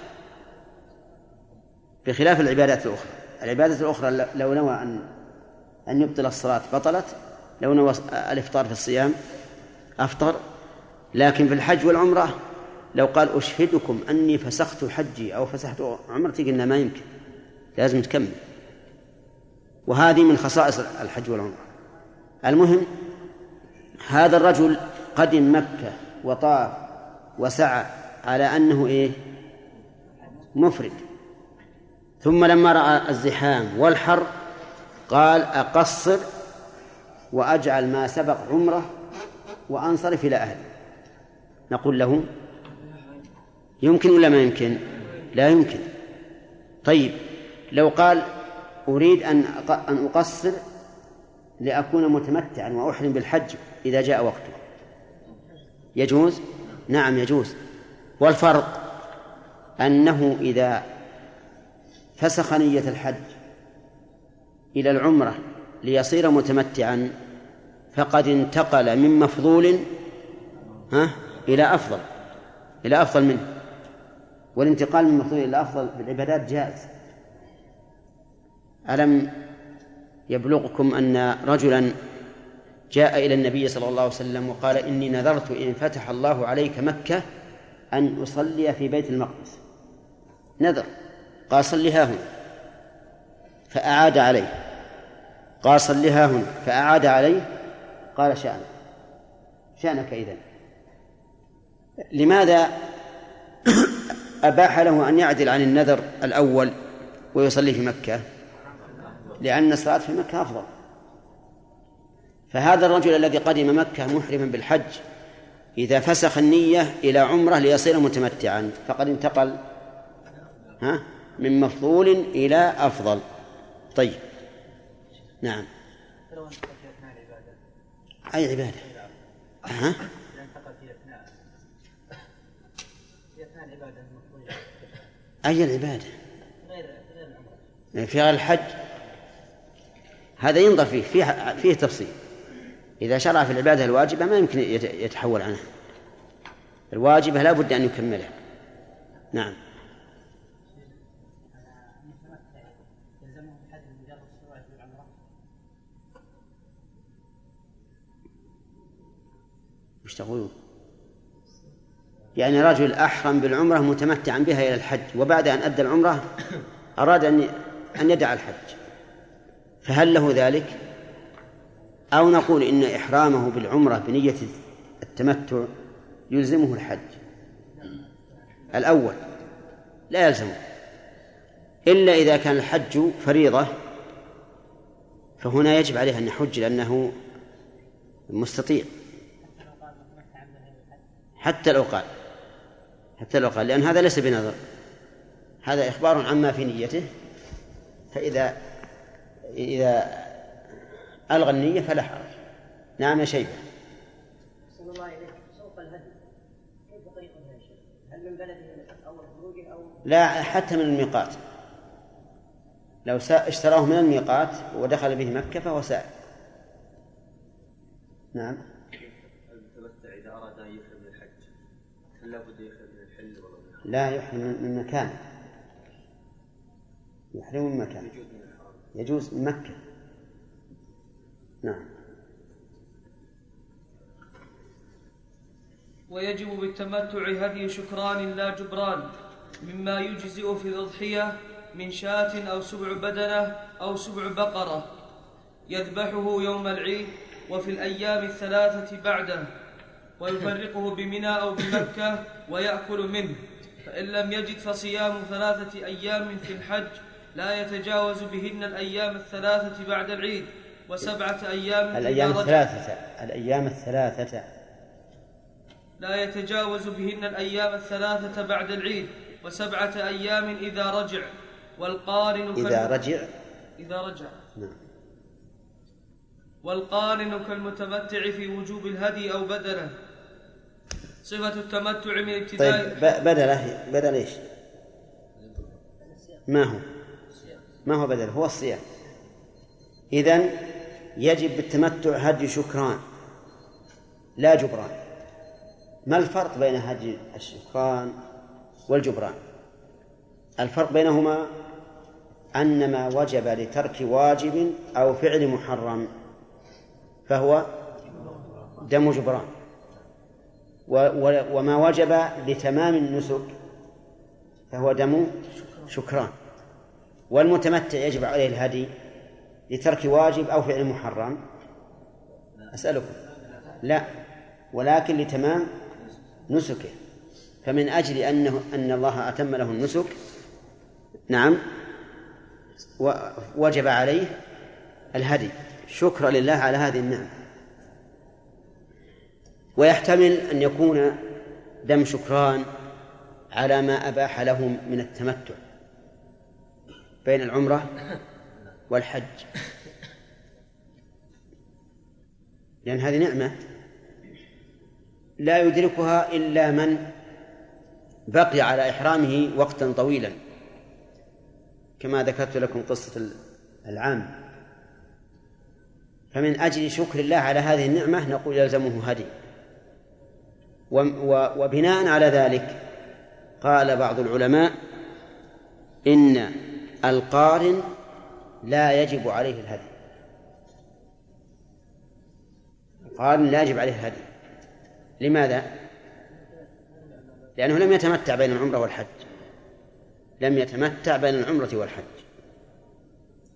بخلاف العبادات الأخرى. العبادات الأخرى لو نوى أن أن يبطل الصلاة بطلت. لو نوى الإفطار في الصيام أفطر. لكن في الحج والعمرة لو قال أشهدكم أني فسخت حجي أو فسخت عمرتي قلنا ما يمكن. لازم تكمل. وهذه من خصائص الحج والعمرة. المهم هذا الرجل قدم مكة وطاف وسعى على أنه إيه؟ مفرد. ثم لما رأى الزحام والحر قال أقصر وأجعل ما سبق عمرة وأنصرف إلى أهلي. نقول له يمكن ولا ما يمكن؟ لا يمكن. طيب لو قال أريد أن أن أقصر لأكون متمتعا وأحرم بالحج إذا جاء وقته. يجوز؟ نعم يجوز. والفرق أنه إذا فسخ نية الحج إلى العمرة ليصير متمتعا فقد انتقل من مفضول ها إلى أفضل إلى أفضل منه. والانتقال من مفضول إلى أفضل في العبادات جائز. ألم يبلغكم أن رجلا جاء إلى النبي صلى الله عليه وسلم وقال إني نذرت إن فتح الله عليك مكة أن أصلي في بيت المقدس. نذر. قال صلها هنا. فأعاد عليه. قال صلها هنا. فأعاد عليه. قال شأنك. شأنك إذن. لماذا [COUGHS] أباح له أن يعدل عن النذر الأول ويصلي في مكة؟ لأن الصلاة في مكة أفضل. فهذا الرجل الذي قدم مكة محرما بالحج إذا فسخ النية إلى عمرة ليصير متمتعا فقد انتقل ها من مفضول إلى أفضل. طيب. نعم. أي عبادة؟ ها؟ أي العبادة؟ في غير الحج؟ هذا ينظر فيه فيه, فيه تفصيل. إذا شرع في العبادة الواجبة ما يمكن يتحول عنها الواجبة لا بد أن يكملها. نعم. وش تقولون؟ يعني رجل أحرم بالعمرة متمتعا بها إلى الحج وبعد أن أدى العمرة أراد أن أن يدع الحج. فهل له ذلك؟ أو نقول إن إحرامه بالعمرة بنية التمتع يلزمه الحج. الأول لا يلزمه. إلا إذا كان الحج فريضة فهنا يجب عليه أن يحج لأنه مستطيع. حتى لو قال حتى لو قال لأن هذا ليس بنظر. هذا إخبار عما في نيته فإذا إذا ألغى النية فلا حرج. نعم يا شيبة الله إليك سوق الهدي. كيف طريقه يا شيخ؟ هل من بلده أو خروجه أو لا حتى من الميقات. لو اشتراه من الميقات ودخل به مكة فهو سائل. نعم. المتمتع إذا أراد أن يحرم من الحج هل لابد يحرم من الحل ولا لا يحرم من مكان. يحرم من مكان. يجوز من مكة. نعم. ويجب بالتمتع هدي شكران لا جبران مما يجزئ في الأضحية من شاة أو سبع بدنة أو سبع بقرة يذبحه يوم العيد وفي الأيام الثلاثة بعده ويفرقه بمنى أو بمكة ويأكل منه فإن لم يجد فصيام ثلاثة أيام في الحج لا يتجاوز بهن الأيام الثلاثة بعد العيد وسبعة أيام الأيام الثلاثة الأيام الثلاثة. لا يتجاوز بهن الأيام الثلاثة بعد العيد وسبعة أيام إذا رجع. والقارن إذا رجع. إذا رجع. نعم. والقارن كالمتمتع في وجوب الهدي أو بدله. صفة التمتع من ابتداء طيب بدله بدل إيش؟ ما هو؟ ما هو بدل؟ هو الصيام. إذن يجب بالتمتع هدي شكران لا جبران. ما الفرق بين هدي الشكران والجبران؟ الفرق بينهما أن ما وجب لترك واجب أو فعل محرم فهو دم جبران. وما وجب لتمام النسك فهو دم شكران. والمتمتع يجب عليه الهدي لترك واجب أو فعل محرم. أسألكم. لا ولكن لتمام نسكه. فمن أجل أنه أن الله أتم له النسك نعم وجب عليه الهدي. شكرا لله على هذه النعمة ويحتمل أن يكون دم شكران على ما أباح له من التمتع. بين العمرة والحج. لأن هذه نعمة لا يدركها إلا من بقي على إحرامه وقتا طويلا. كما ذكرت لكم قصة العام. فمن أجل شكر الله على هذه النعمة نقول يلزمه هدي. وبناء على ذلك قال بعض العلماء إن القارن لا يجب عليه الهدي. القارن لا يجب عليه الهدي. لماذا؟ لأنه لم يتمتع بين العمرة والحج. لم يتمتع بين العمرة والحج.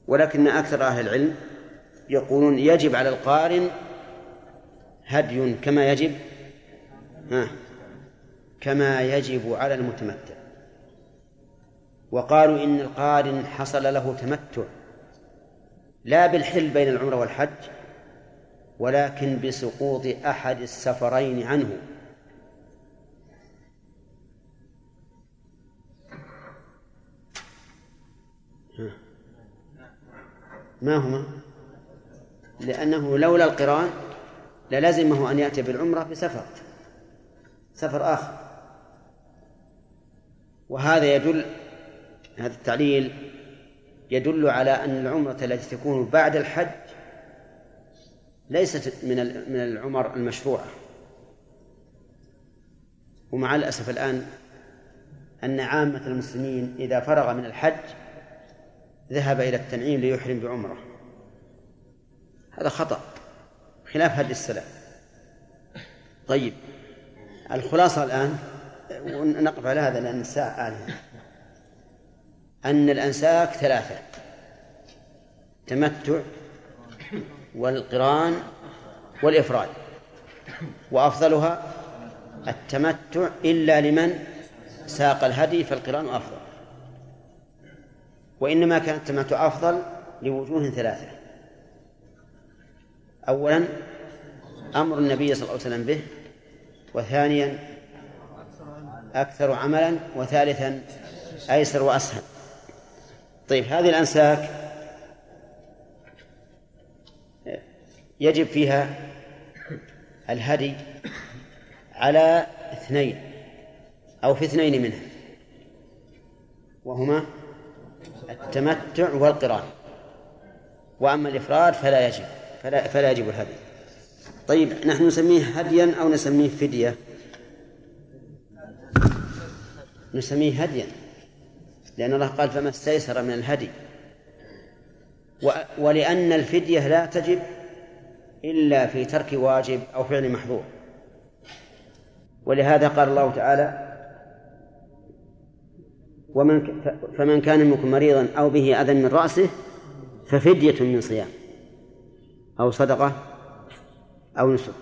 ولكن أكثر أهل العلم يقولون يجب على القارن هدي كما يجب ها كما يجب على المتمتع. وقالوا إن القارن حصل له تمتع لا بالحل بين العمرة والحج ولكن بسقوط أحد السفرين عنه. ما هما؟ لأنه لولا القران للزمه أن يأتي بالعمرة بسفر سفر آخر. وهذا يدل هذا التعليل يدل على أن العمرة التي تكون بعد الحج ليست من من العمر المشروعة. ومع الأسف الآن أن عامة المسلمين إذا فرغ من الحج ذهب إلى التنعيم ليحرم بعمرة. هذا خطأ خلاف هدي السلف طيب الخلاصة الآن ونقف على هذا لأن الساعة آلهة أن الأنساك ثلاثة تمتع والقران والإفراد. وأفضلها التمتع إلا لمن ساق الهدي فالقران أفضل. وإنما كان التمتع أفضل لوجوه ثلاثة أولا أمر النبي صلى الله عليه وسلم به وثانيا أكثر عملا وثالثا أيسر وأسهل. طيب هذه الأنساك يجب فيها الهدي على اثنين أو في اثنين منها وهما التمتع والقران وأما الإفراد فلا يجب فلا, فلا يجب الهدي. طيب نحن نسميه هديا أو نسميه فدية؟ نسميه هديا. لأن الله قال فما استيسر من الهدي. ولأن الفدية لا تجب إلا في ترك واجب أو فعل محظور. ولهذا قال الله تعالى ومن فمن كان منكم مريضا أو به أذى من رأسه ففدية من صيام أو صدقة أو نسك.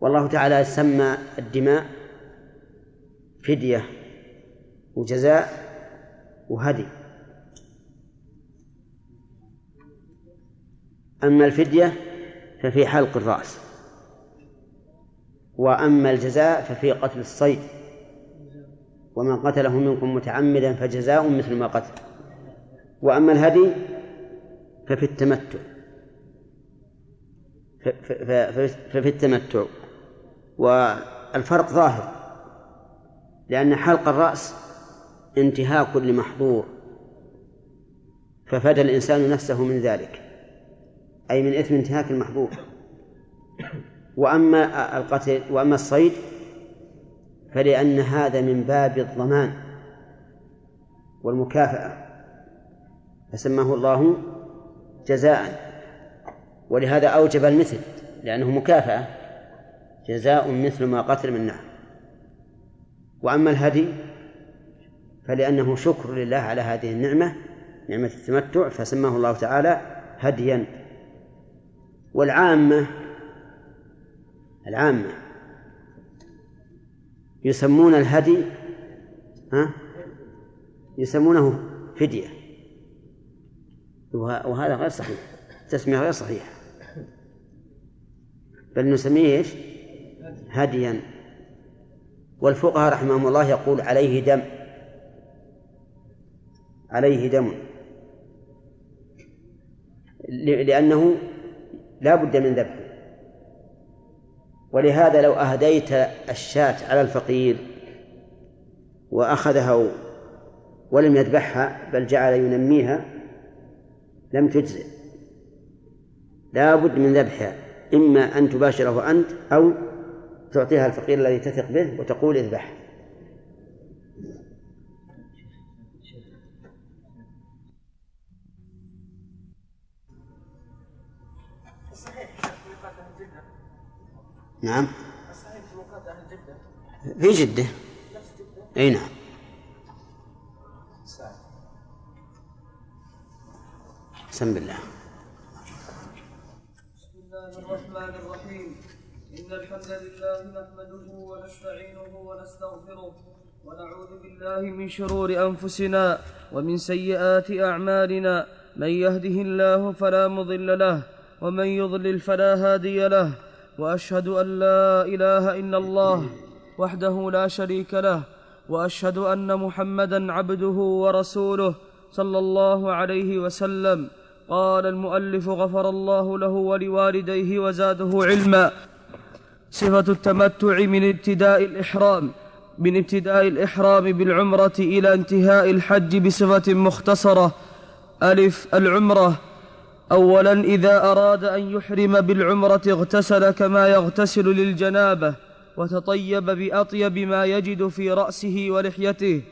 والله تعالى سمى الدماء فدية وجزاء وهدي. أما الفدية ففي حلق الرأس وأما الجزاء ففي قتل الصيد. ومن قتله منكم متعمدا فجزاء مثل ما قتل. وأما الهدي ففي التمتع. ففي التمتع. والفرق ظاهر لأن حلق الرأس انتهاك لمحظور ففدى الإنسان نفسه من ذلك أي من إثم انتهاك المحظور. وأما القتل وأما الصيد فلأن هذا من باب الضمان والمكافأة. فسماه الله جزاء ولهذا أوجب المثل لأنه مكافأة. جزاء مثل ما قتل من نعم. وأما الهدي فلأنه شكر لله على هذه النعمة نعمة التمتع فسماه الله تعالى هديا. والعامة العامة يسمون الهدي ها؟ يسمونه فدية. وهذا غير صحيح تسمية غير صحيحة. بل نسميه إيش؟ هديا. والفقهاء رحمهم الله يقول عليه دم. عليه دم. لأنه لا بد من ذبحه ولهذا لو أهديت الشاة على الفقير وأخذها ولم يذبحها بل جعل ينميها لم تجزئ. لا بد من ذبحها إما أن تباشره أنت أو تعطيها الفقير الذي تثق به وتقول اذبح. نعم. في جدة. أي نعم. بسم الله. بسم الله الرحمن الرحيم. إن الحمد لله نحمده ونستعينه ونستغفره ونعوذ بالله من شرور أنفسنا ومن سيئات أعمالنا. من يهده الله فلا مضل له ومن يضلل فلا هادي له. وأشهد أن لا إله إلا الله وحده لا شريك له وأشهد أن محمدا عبده ورسوله صلى الله عليه وسلم. قال المؤلف غفر الله له ولوالديه وزاده علما. صفة التمتع من ابتداء الإحرام من ابتداء الإحرام بالعمرة إلى انتهاء الحج بصفة مختصرة. ألف العمرة اولا إذا أراد أن يحرم بالعمرة اغتسل كما يغتسل للجنابة وتطيب بأطيب ما يجد في رأسه ولحيته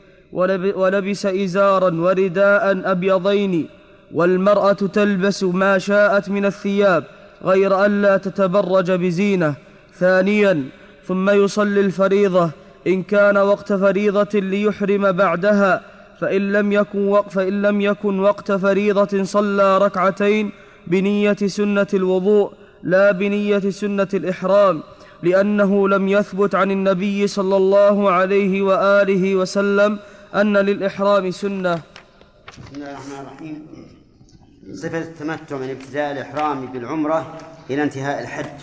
ولبس ازارا ورداء أبيضين والمرأة تلبس ما شاءت من الثياب غير الا تتبرج بزينة. ثانيا ثم يصلي الفريضة إن كان وقت فريضة ليحرم بعدها فإن لم يكن وق فإن لم يكن وقت فريضة صلى ركعتين بنية سنة الوضوء لا بنية سنة الإحرام لأنه لم يثبت عن النبي صلى الله عليه وآله وسلم أن للإحرام سنة. بسم الله الرحمن الرحيم. صفة التمتع من ابتداء الإحرام بالعمرة إلى انتهاء الحج.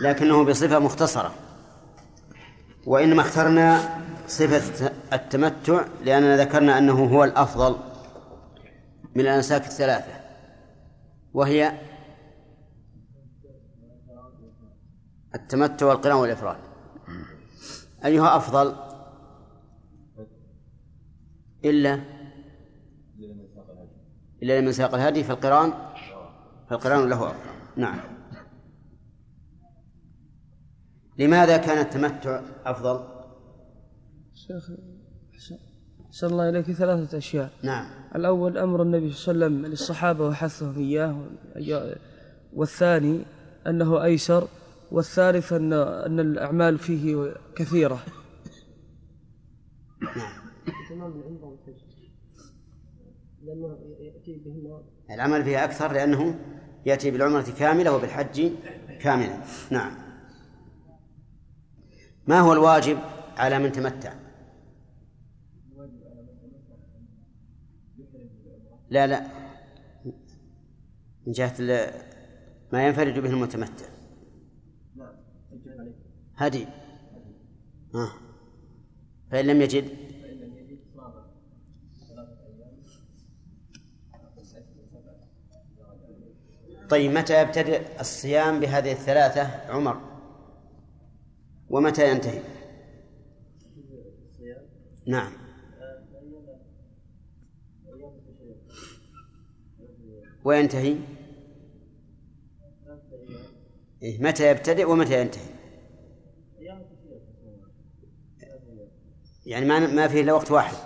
لكنه بصفة مختصرة. وإنما اخترنا صفة التمتع لأننا ذكرنا أنه هو الأفضل من الأنساك الثلاثة وهي التمتع والقران والإفراد. أيها أفضل؟ إلا إلا لمن ساق الهدي فالقرآن فالقرآن له أفضل. نعم. لماذا كان التمتع أفضل؟ شيخ أحسن الله إليك. ثلاثة أشياء. نعم. الأول أمر النبي صلى الله عليه وسلم للصحابة وحثهم إياه. والثاني أنه أيسر. والثالث أن أن الأعمال فيه كثيرة. العمل فيها أكثر لأنه يأتي بالعمرة كاملة وبالحج كاملا نعم. ما هو الواجب على من تمتع؟ لا لا. من جهة ما ينفرد به المتمتع. هدي. آه. فإن لم يجد. طيب متى يبتدئ الصيام بهذه الثلاثة عمر؟ ومتى ينتهي؟ نعم. وينتهي إيه متى يبتدئ ومتى ينتهي يعني ما ما فيه إلا وقت واحد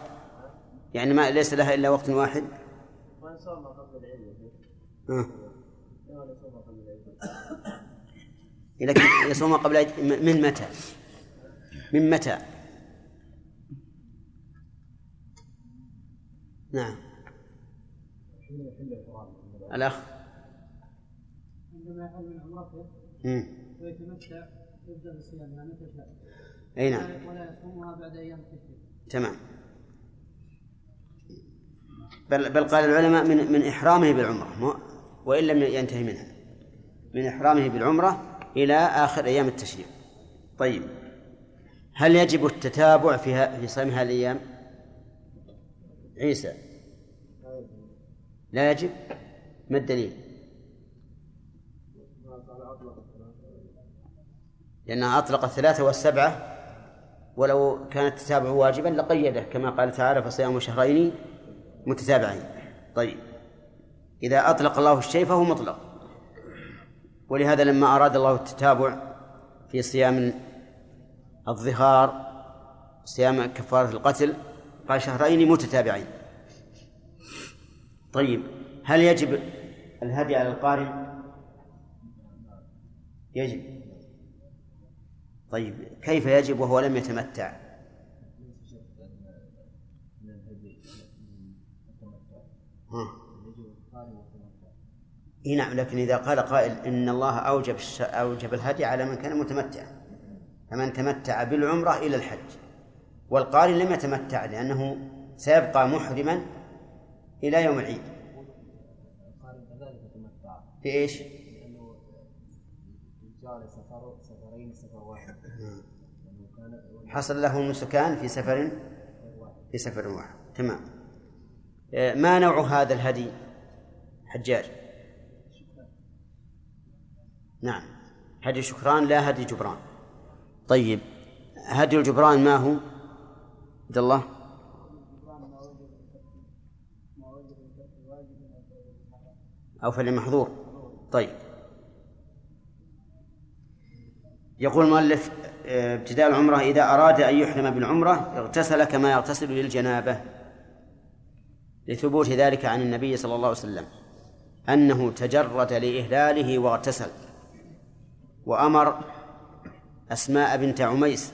يعني ما ليس لها إلا وقت واحد آه. لكن يصوم قبل من متى؟ من متى؟ نعم الأخ. عندما يحل من عمرته ويتمتع يبدأ بالصيام يعني متى شاء. أي نعم. ولا يصومها بعد أيام التشريق. تمام. بل بل قال العلماء من من إحرامه بالعمرة وإن لم ينتهي منها. من إحرامه بالعمرة إلى آخر أيام التشريق. طيب. هل يجب التتابع في في صيام هذه الأيام؟ عيسى. لا يجب؟ ما الدليل؟ لأنها أطلق الثلاثة والسبعة ولو كان التتابع واجبا لقيده كما قال تعالى فصيام شهرين متتابعين طيب إذا أطلق الله الشيء فهو مطلق. ولهذا لما أراد الله التتابع في صيام الظهار صيام كفارة القتل قال شهرين متتابعين. طيب هل يجب الهدي على القارن؟ يجب. طيب كيف يجب وهو لم يتمتع. إيه نعم لكن إذا قال قائل إن الله أوجب أوجب الهدي على من كان متمتعا فمن تمتع بالعمرة إلى الحج والقارن لم يتمتع لأنه سيبقى محرما إلى يوم العيد. في إيش؟ لأنه سفر سفرين سفر واحد. حصل له نسكان في سفر؟ في سفر واحد. تمام. آه، ما نوع هذا الهدي؟ حجاج. نعم. هدي شكران لا هدي جبران. طيب هدي الجبران ما هو؟ عبد الله. أو فلمحظور. طيب يقول المؤلف آه، ابتداء العمرة إذا أراد أن يحرم بالعمرة اغتسل كما يغتسل للجنابة لثبوت ذلك عن النبي صلى الله عليه وسلم أنه تجرد لإهلاله واغتسل وأمر أسماء بنت عميس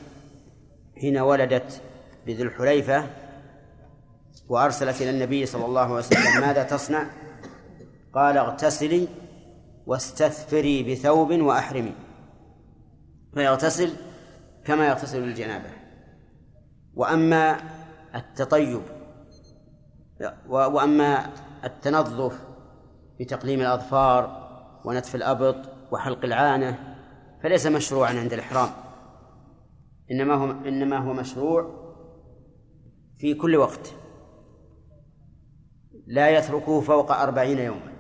حين ولدت بذي الحليفة وأرسلت إلى النبي صلى الله عليه وسلم ماذا تصنع؟ قال اغتسلي واستثفري بثوب وأحرمي. فيغتسل كما يغتسل للجنابة وأما التطيب وأما التنظف بتقليم الأظفار ونتف الأبط وحلق العانة فليس مشروعا عند الإحرام. إنما هو إنما هو مشروع في كل وقت. لا يتركه فوق أربعين يوما.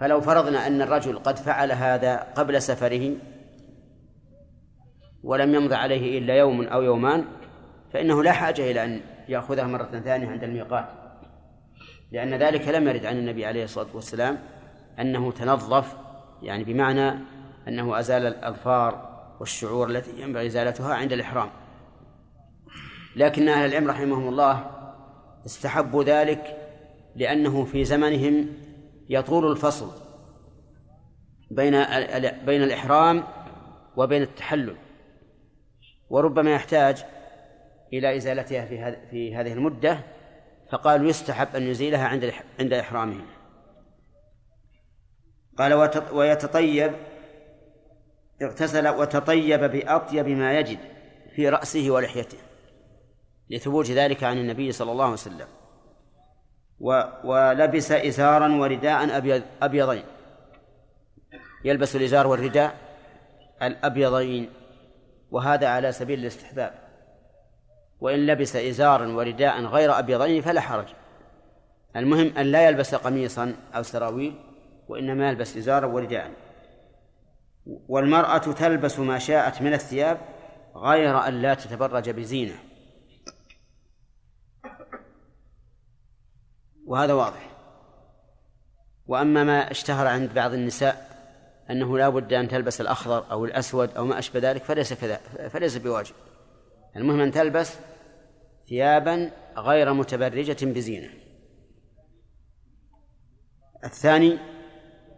فلو فرضنا أن الرجل قد فعل هذا قبل سفره ولم يمض عليه إلا يوم أو يومان فإنه لا حاجة إلى أن يأخذها مرة ثانية عند الميقات. لأن ذلك لم يرد عن النبي عليه الصلاة والسلام أنه تنظف يعني بمعنى أنه أزال الأظفار والشعور التي ينبغي إزالتها عند الإحرام. لكن أهل العلم رحمهم الله استحبوا ذلك لأنه في زمنهم يطول الفصل بين بين الإحرام وبين التحلل وربما يحتاج إلى إزالتها في في هذه المدة فقالوا يستحب أن يزيلها عند عند إحرامه. قال ويتطيب اغتسل وتطيب بأطيب ما يجد في رأسه ولحيته لثبوت ذلك عن النبي صلى الله عليه وسلم. ولبس إزارا ورداء أبيض أبيضين. يلبس الإزار والرداء الأبيضين. وهذا على سبيل الاستحباب. وإن لبس إزارا ورداء غير أبيضين فلا حرج. المهم أن لا يلبس قميصا أو سراويل وإنما يلبس إزارا ورداء. والمرأة تلبس ما شاءت من الثياب غير أن لا تتبرج بزينة. وهذا واضح. وأما ما اشتهر عند بعض النساء أنه لا بد أن تلبس الأخضر أو الأسود أو ما أشبه ذلك فليس كذا فليس بواجب. المهم أن تلبس ثيابا غير متبرجة بزينة. الثاني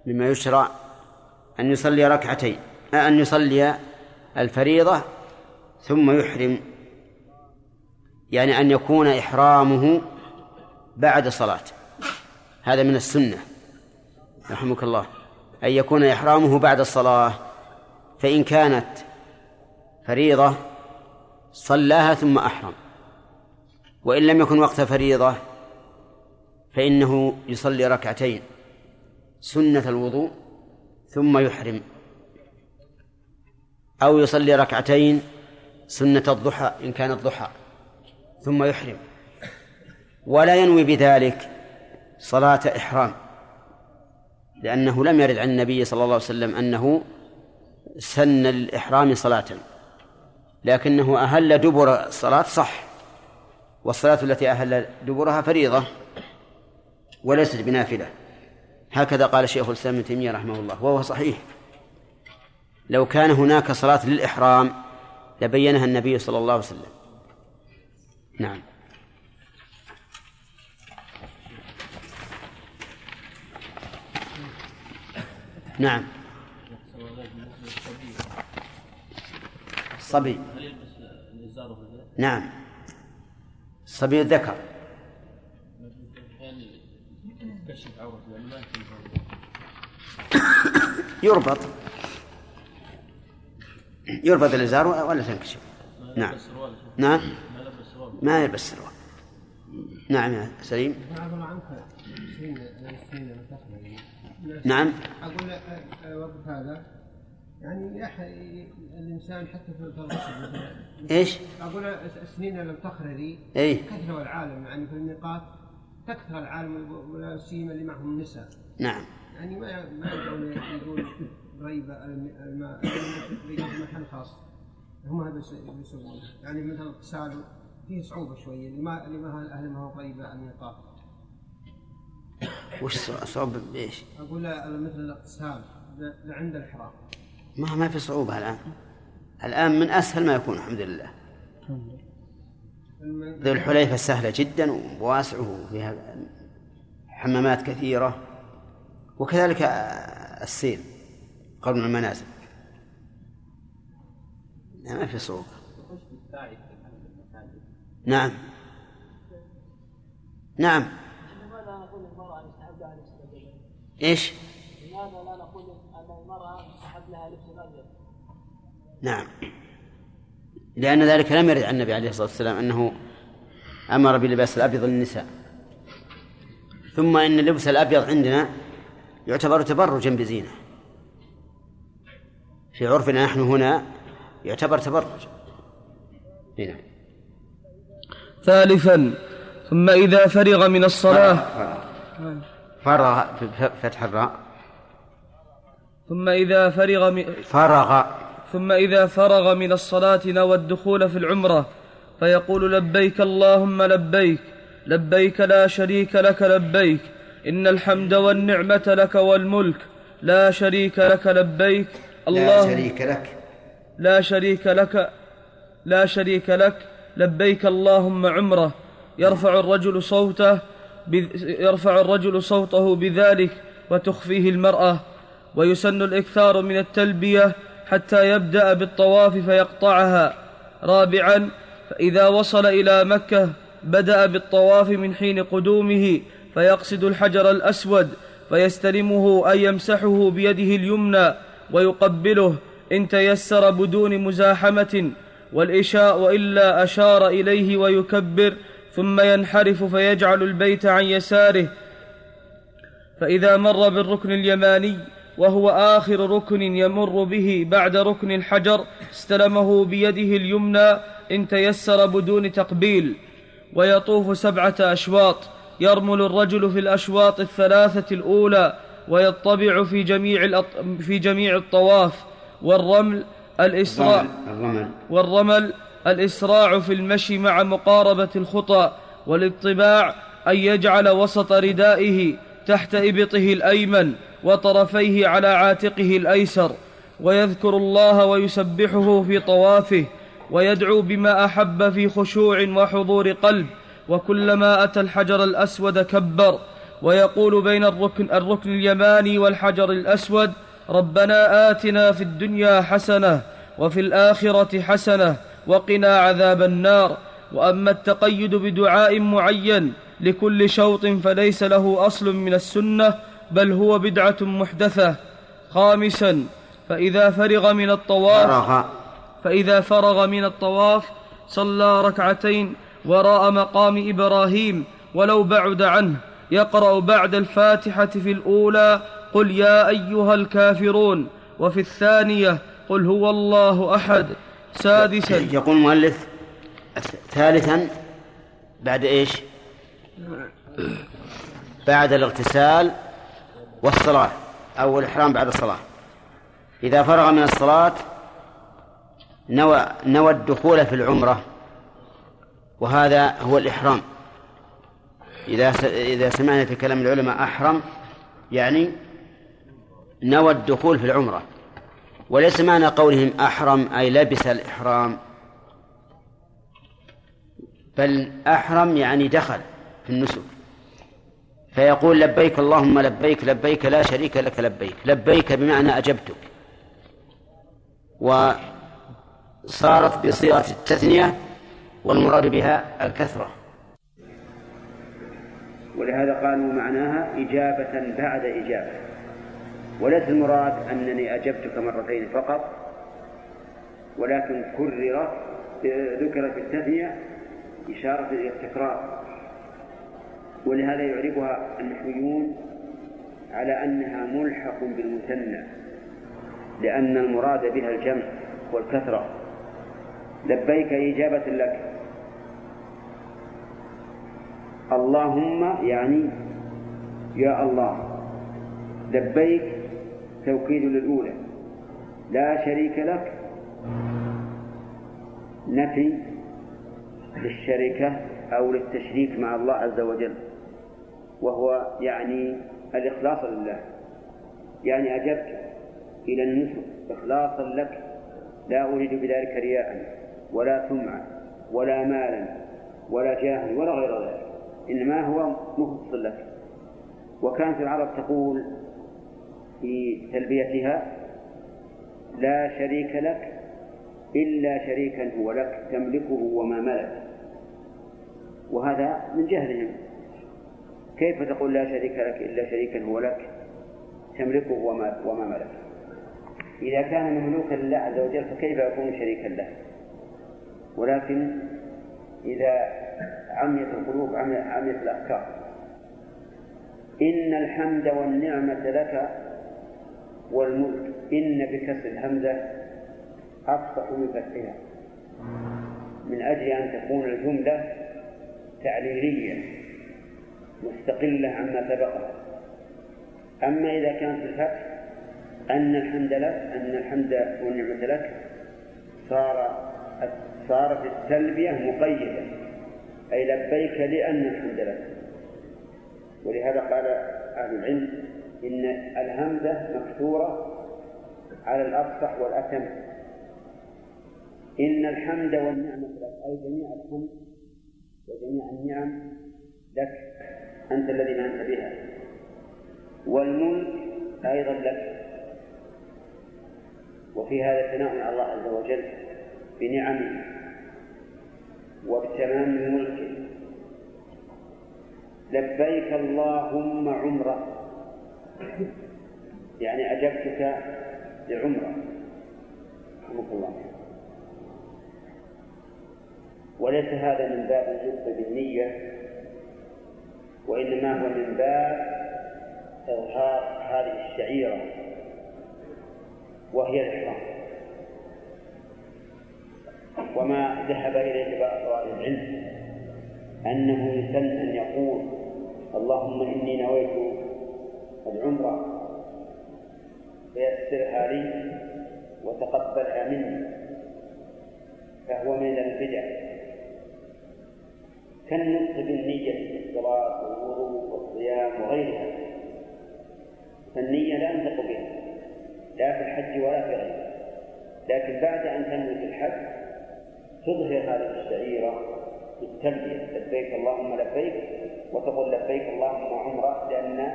مما يشرع أن يصلي ركعتين أن يصلي الفريضة ثم يحرم يعني أن يكون إحرامه بعد صلاة هذا من السنة. رحمك الله. أن يكون إحرامه بعد الصلاة فإن كانت فريضة صلاها ثم أحرم. وإن لم يكن وقت فريضة فإنه يصلي ركعتين سنة الوضوء ثم يحرم. أو يصلي ركعتين سنة الضحى إن كان الضحى ثم يحرم. ولا ينوي بذلك صلاة إحرام لأنه لم يرد عن النبي صلى الله عليه وسلم أنه سن الإحرام صلاة لكنه أهل دبر الصلاة صح والصلاة التي أهل دبرها فريضة وليست بنافلة. هكذا قال شيخ الإسلام ابن تيمية رحمه الله وهو صحيح. لو كان هناك صلاة للإحرام لبينها النبي صلى الله عليه وسلم. نعم. نعم. الصبي نعم. الصبي الذكر. يربط. يربط الإزار ولا تنكشف. نعم. نعم. ما يلبس سروال نعم يا سليم. نعم. أقول وقت هذا. يعني الإنسان حتى في الغسل إيش؟ أقول السنين لم تخرري إيه؟ كثر العالم يعني في الميقات تكثر العالم ولا سيما اللي معهم النساء. نعم. يعني ما ما يقول يقول ريبة الماء في محل خاص. هم هذا يسوون يعني مثلا اغتسال فيه صعوبة شوية. لما لما أهل ما هو قريبة عن الميقات وش صعوبة بإيش؟ أقول مثل الاغتسال عند الحرام. ما ما في صعوبة الآن. الآن من أسهل ما يكون الحمد لله. ذو الحليفة سهلة جدا وواسعة وفيها حمامات كثيرة وكذلك السيل قرن المنازل. ما في صعوبة. نعم. نعم. إيش؟ لماذا لا نقول أن المرأة يستحب لها لبس الابيض؟ نعم. لأن ذلك لم يرد عن النبي عليه الصلاة والسلام أنه أمر بلباس الأبيض للنساء. ثم إن اللبس الأبيض عندنا يعتبر تبرجا بزينة. في عرفنا نحن هنا يعتبر تبرج. هنا ثالثا ثم إذا فرغ من الصلاة. فرغ فتح الراء. ثم إذا فرغ من فرغ. ثم إذا فرغ من الصلاة نوى الدخول في العمرة فيقول لبيك اللهم لبيك لبيك لا شريك لك لبيك إن الحمد والنعمة لك والملك لا شريك لك لبيك الله لا شريك لك. لا شريك لك لا شريك لك لبيك اللهم عمرة. يرفع الرجل صوته يرفع الرجل صوته بذلك وتخفيه المرأة ويسن الإكثار من التلبية حتى يبدأ بالطواف فيقطعها. رابعا فإذا وصل إلى مكة بدأ بالطواف من حين قدومه فيقصد الحجر الأسود فيستلمه أي يمسحه بيده اليمنى ويقبله إن تيسر بدون مزاحمة والإشاء وإلا أشار إليه ويكبر ثم ينحرف فيجعل البيت عن يساره. فإذا مر بالركن اليماني وهو آخر ركن يمر به بعد ركن الحجر استلمه بيده اليمنى إن تيسر بدون تقبيل. ويطوف سبعة أشواط يرمل الرجل في الأشواط الثلاثة الأولى ويطبع في جميع الأط... في جميع الطواف. والرمل الإسراع الرمل. والرمل الإسراع في المشي مع مقاربة الخطى والاطباع أن يجعل وسط ردائه تحت إبطه الأيمن وطرفيه على عاتقه الأيسر ويذكر الله ويسبحه في طوافه ويدعو بما أحب في خشوع وحضور قلب وكلما أتى الحجر الأسود كبر ويقول بين الركن, الركن اليماني والحجر الأسود ربنا آتنا في الدنيا حسنة وفي الآخرة حسنة وقنا عذاب النار. وأما التقيد بدعاء معين لكل شوط فليس له أصل من السنة بل هو بدعة محدثة. خامسا فإذا فرغ من الطواف فإذا فرغ من الطواف صلى ركعتين وراء مقام إبراهيم ولو بعد عنه. يقرأ بعد الفاتحة في الأولى قل يا أيها الكافرون. وفي الثانية قل هو الله أحد. سادسا. يقول المؤلف ثالثا بعد إيش؟ بعد الاغتسال والصلاة. أو الإحرام بعد الصلاة. إذا فرغ من الصلاة نوى نوى الدخول في العمرة وهذا هو الإحرام. إذا إذا سمعنا في كلام العلماء أحرم يعني نوى الدخول في العمرة. وليس معنى قولهم أحرم أي لبس الإحرام. بل أحرم يعني دخل في النسك. فيقول لبيك اللهم لبيك لبيك لا شريك لك لبيك. لبيك بمعنى أجبتك. وصارت بصيغة التثنية والمراد بها الكثرة. ولهذا قالوا معناها إجابة بعد إجابة. وليس المراد أنني أجبتك مرتين فقط ولكن كرر ذكر في التثنية إشارة إلى التكرار ولهذا يعربها النحويون على أنها ملحق بالمثنى لأن المراد بها الجمع والكثرة. لبيك إجابة لك. اللهم يعني يا الله. لبيك توكيد للأولى. لا شريك لك. نفي للشركة أو للتشريك مع الله عز وجل. وهو يعني الإخلاص لله. يعني أجبت إلى النسك. إخلاصا لك. لا أريد بذلك رياء ولا سمعة ولا مالا ولا جاها ولا غير ذلك. إنما هو مخلص لك. وكانت العرب تقول في تلبيتها لا شريك لك إلا شريكا هو لك تملكه وما ملك. وهذا من جهلهم. كيف تقول لا شريك لك إلا شريكا هو لك تملكه وما, وما ملك؟ إذا كان مملوكا لله عز وجل فكيف يكون شريكا له؟ ولكن إذا عميت القلوب عميت الأفكار. إن الحمد والنعمة لك والملك. إن بكسر الهمزة أفصح من فتحها. من أجل أن تكون الجملة تعليلية مستقلة عما سبقها أما إذا كانت الفتح أن الحمد لك أن الحمد والنعمة لك صار صارت التلبية مقيدة. أي لبيك لأن الحمد لك. ولهذا قال أهل العلم إن الهمزة مكسورة على الأفصح والأتم. إن الحمد والنعمة لك أي جميع الحمد وجميع النعم لك أنت الذي منعت بها. والملك أيضا لك. وفي هذا ثناء على الله عز وجل بنعمه وبتمام ملكه. لبيك اللهم عمرة. يعني أجبتك لعمرة. رحمك الله. وليس هذا من باب الجد بالنية وإنما هو من باب إظهار هذه الشعيرة وهي الإحرام. وما ذهب إليه بعض أهل العلم أنه يسن أن يقول اللهم إني نويت العمرة. فيسرها لي وتقبلها مني فهو من البدع. كالنطق بالنية في الصلاة والوضوء والصيام وغيرها؟ فالنية لا ينطق بها لا في الحج ولا في غيره لكن بعد أن تنوي الحج تظهر هذه الشعيرة بالتلبية لبيك اللهم لبيك وتقول لبيك اللهم عمرة لأن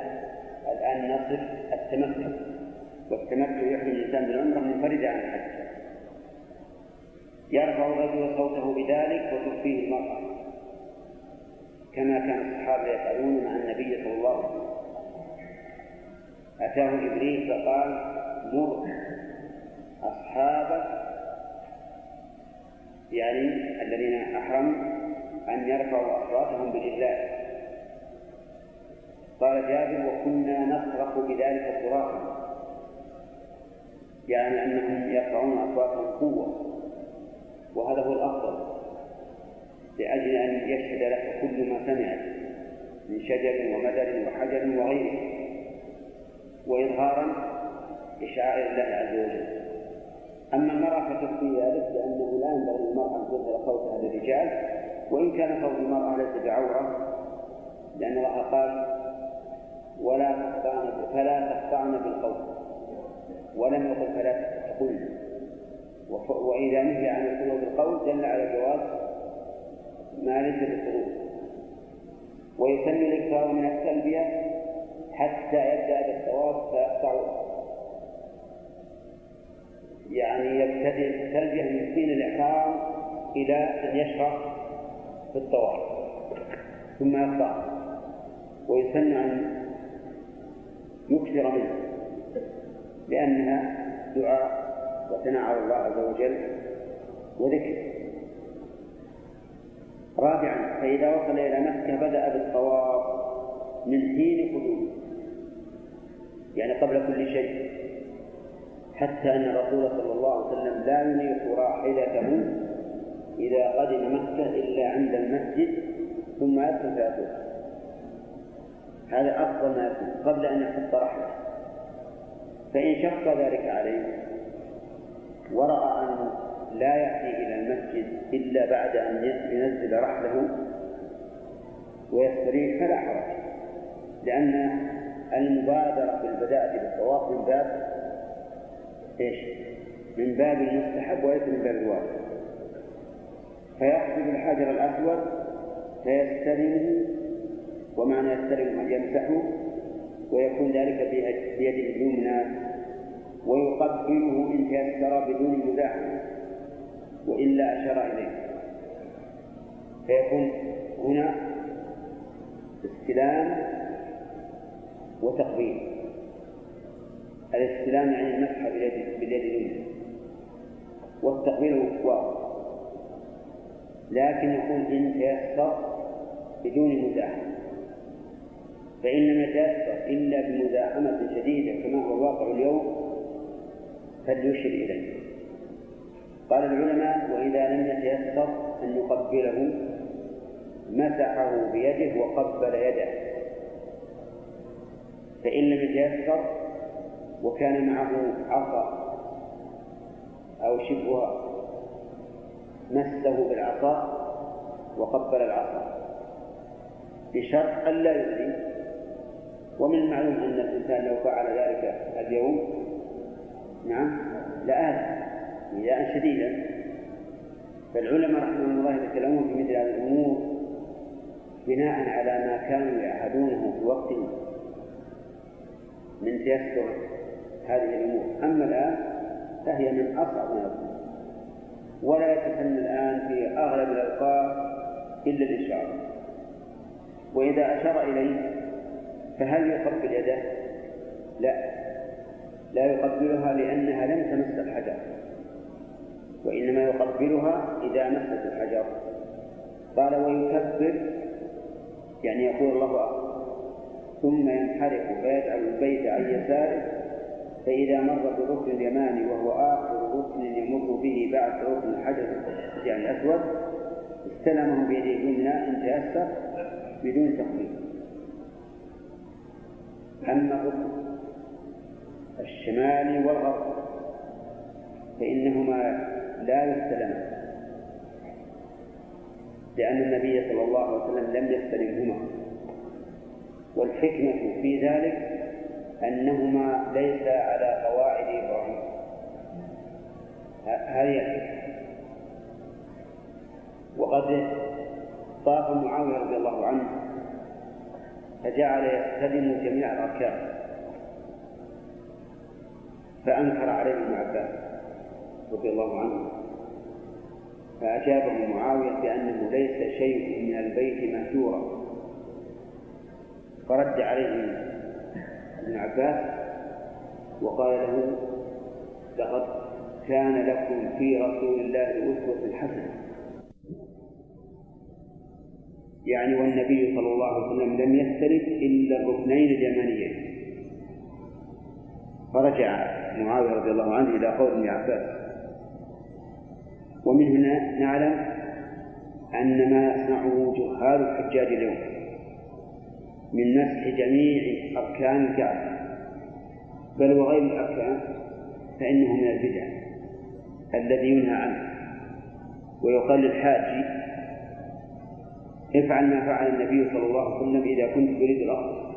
الآن نصف التمتع والتمتع يحمي الإنسان بالعمرة منفردا عن الحج يرفع الرجل صوته بذلك وتخفيه المرأة. كما كان الصحابة يفعلون مع النبي صلى الله عليه وسلم. أتاه جبريل فقال مر أصحابك. يعني الذين أحرموا أن يرفعوا أصواتهم بالإهلال قال جابر وكنا نصرخ بذلك صراخا يعني أنهم يرفعون أصواتهم قوة وهذا هو الأفضل لأجل أن يشهد لك كل ما سمعت من شجر ومدر وحجر وغيره وإظهارا لشعائر الله عز وجل. أما المرأة فتخفي ذلك لأنه لا ينبغي للمرأة أن تظهر صوتها للرجال وإن كان صوت المرأة ليس بعورة لأن الله قال ولا تخضعن فلا تخضعن بالقول. ولم يقل فلا تقلن وإذا نهي عن الخلو بالقول دل على جواز ما ليس بالخلو ويسمى الإكثار من التلبية حتى يبدأ بالطواف فيقطع. يعني يبتدئ التلبية من حين الإحرام إلى أن يشرع في الطواف. ثم يقطع. ويسن أن يكثر منه لأنها دعاء وثناء على الله عز وجل وذكر. رابعا فإذا وصل إلى مكة بدأ بالطواف من حين قدومه يعني قبل كل شيء حتى أن الرسول صلى الله عليه وسلم لا ينيق راحلته إذا قدم مكة إلا عند المسجد ثم يدخل فيطوف هذا أفضل ما يكون قبل أن يحط رحله فإن شق ذلك عليه ورأى أنه لا يأتي إلى المسجد إلا بعد أن ينزل رحله ويستريح فلا حرج. لأن المبادرة بالبداءة بالطواف من باب إيش؟ من باب المستحب وليس من باب الواجب فيقصد الحجر الأسود فيستلمه ومعنى يستلم يمسحه ويكون ذلك بيده اليمنى ويقبله إن تيسر بدون مزاحمة وإلا أشار إليه. فيكون هنا استلام وتقبيل. الاستلام يعني المسح باليد اليمنى والتقبيل واضح لكن يقول إن تيسر بدون مزاحمة فإن لم يتيسر إلا بمزاحمة شديدة كما هو الواقع اليوم فليشر إليه. قال العلماء وإذا لم يتيسر أن يقبله مسحه بيده وقبل يده. فإن لم يتيسر وكان معه عصا أو شبهها مسه بالعصا وقبل العصا. بشرط ألا يؤذي. ومن المعلوم أن الإنسان لو فعل ذلك اليوم نعم لآثم إيذاء شديدا. فالعلماء رحمهم الله يتكلمون في مثل هذه الأمور بناء على ما كانوا يعهدونه في وقت من تيسر هذه الأمور. أما الآن فهي من أصعب ما يكون. ولا يتسنى الآن في أغلب الأوقات إلا الإشارة. وإذا أشار إليه فهل يقبل يده؟ لا. لا يقبلها لأنها لم تمس الحجر وإنما يقبلها إذا مست الحجر. قال ويكبر يعني يقول الله أكبر ثم ينحرف فيجعل البيت عن يساره فإذا مر بالركن اليماني وهو آخر ركن يمر به بعد ركن الحجر يعني الأسود استلمه بيده اليمنى إن تيسر بدون تقليد أما الركن الشمالي والغرب فإنهما لا يستلمان لأن النبي صلى الله عليه وسلم لم يستلمهما. والحكمة في ذلك أنهما ليس على قواعد إبراهيم. هذه الحكمة. وقد طاف معاوية رضي الله عنه فجعل يستلم جميع الأركان. فأنكر عليه ابن عباس رضي الله عنه. فأجابه معاوية بأنه ليس شيء من البيت مهجورا فرد عليه ابن عباس وقال له لقد كان لكم في رسول الله أسوة حسنة. يعني والنبي صلى الله عليه وسلم لم يستلف إلا الركنين اليمانيين فرجع معاوية رضي الله عنه إلى قول ابن عباس. ومن هنا نعلم أن ما يصنعه جهال الحجاج اليوم من مسح جميع أركان الكعبة. بل وغير الأركان فإنه من البدع الذي ينهى عنه. ويقال للحاج افعل ما فعل النبي صلى الله عليه وسلم إذا كنت تريد الأرض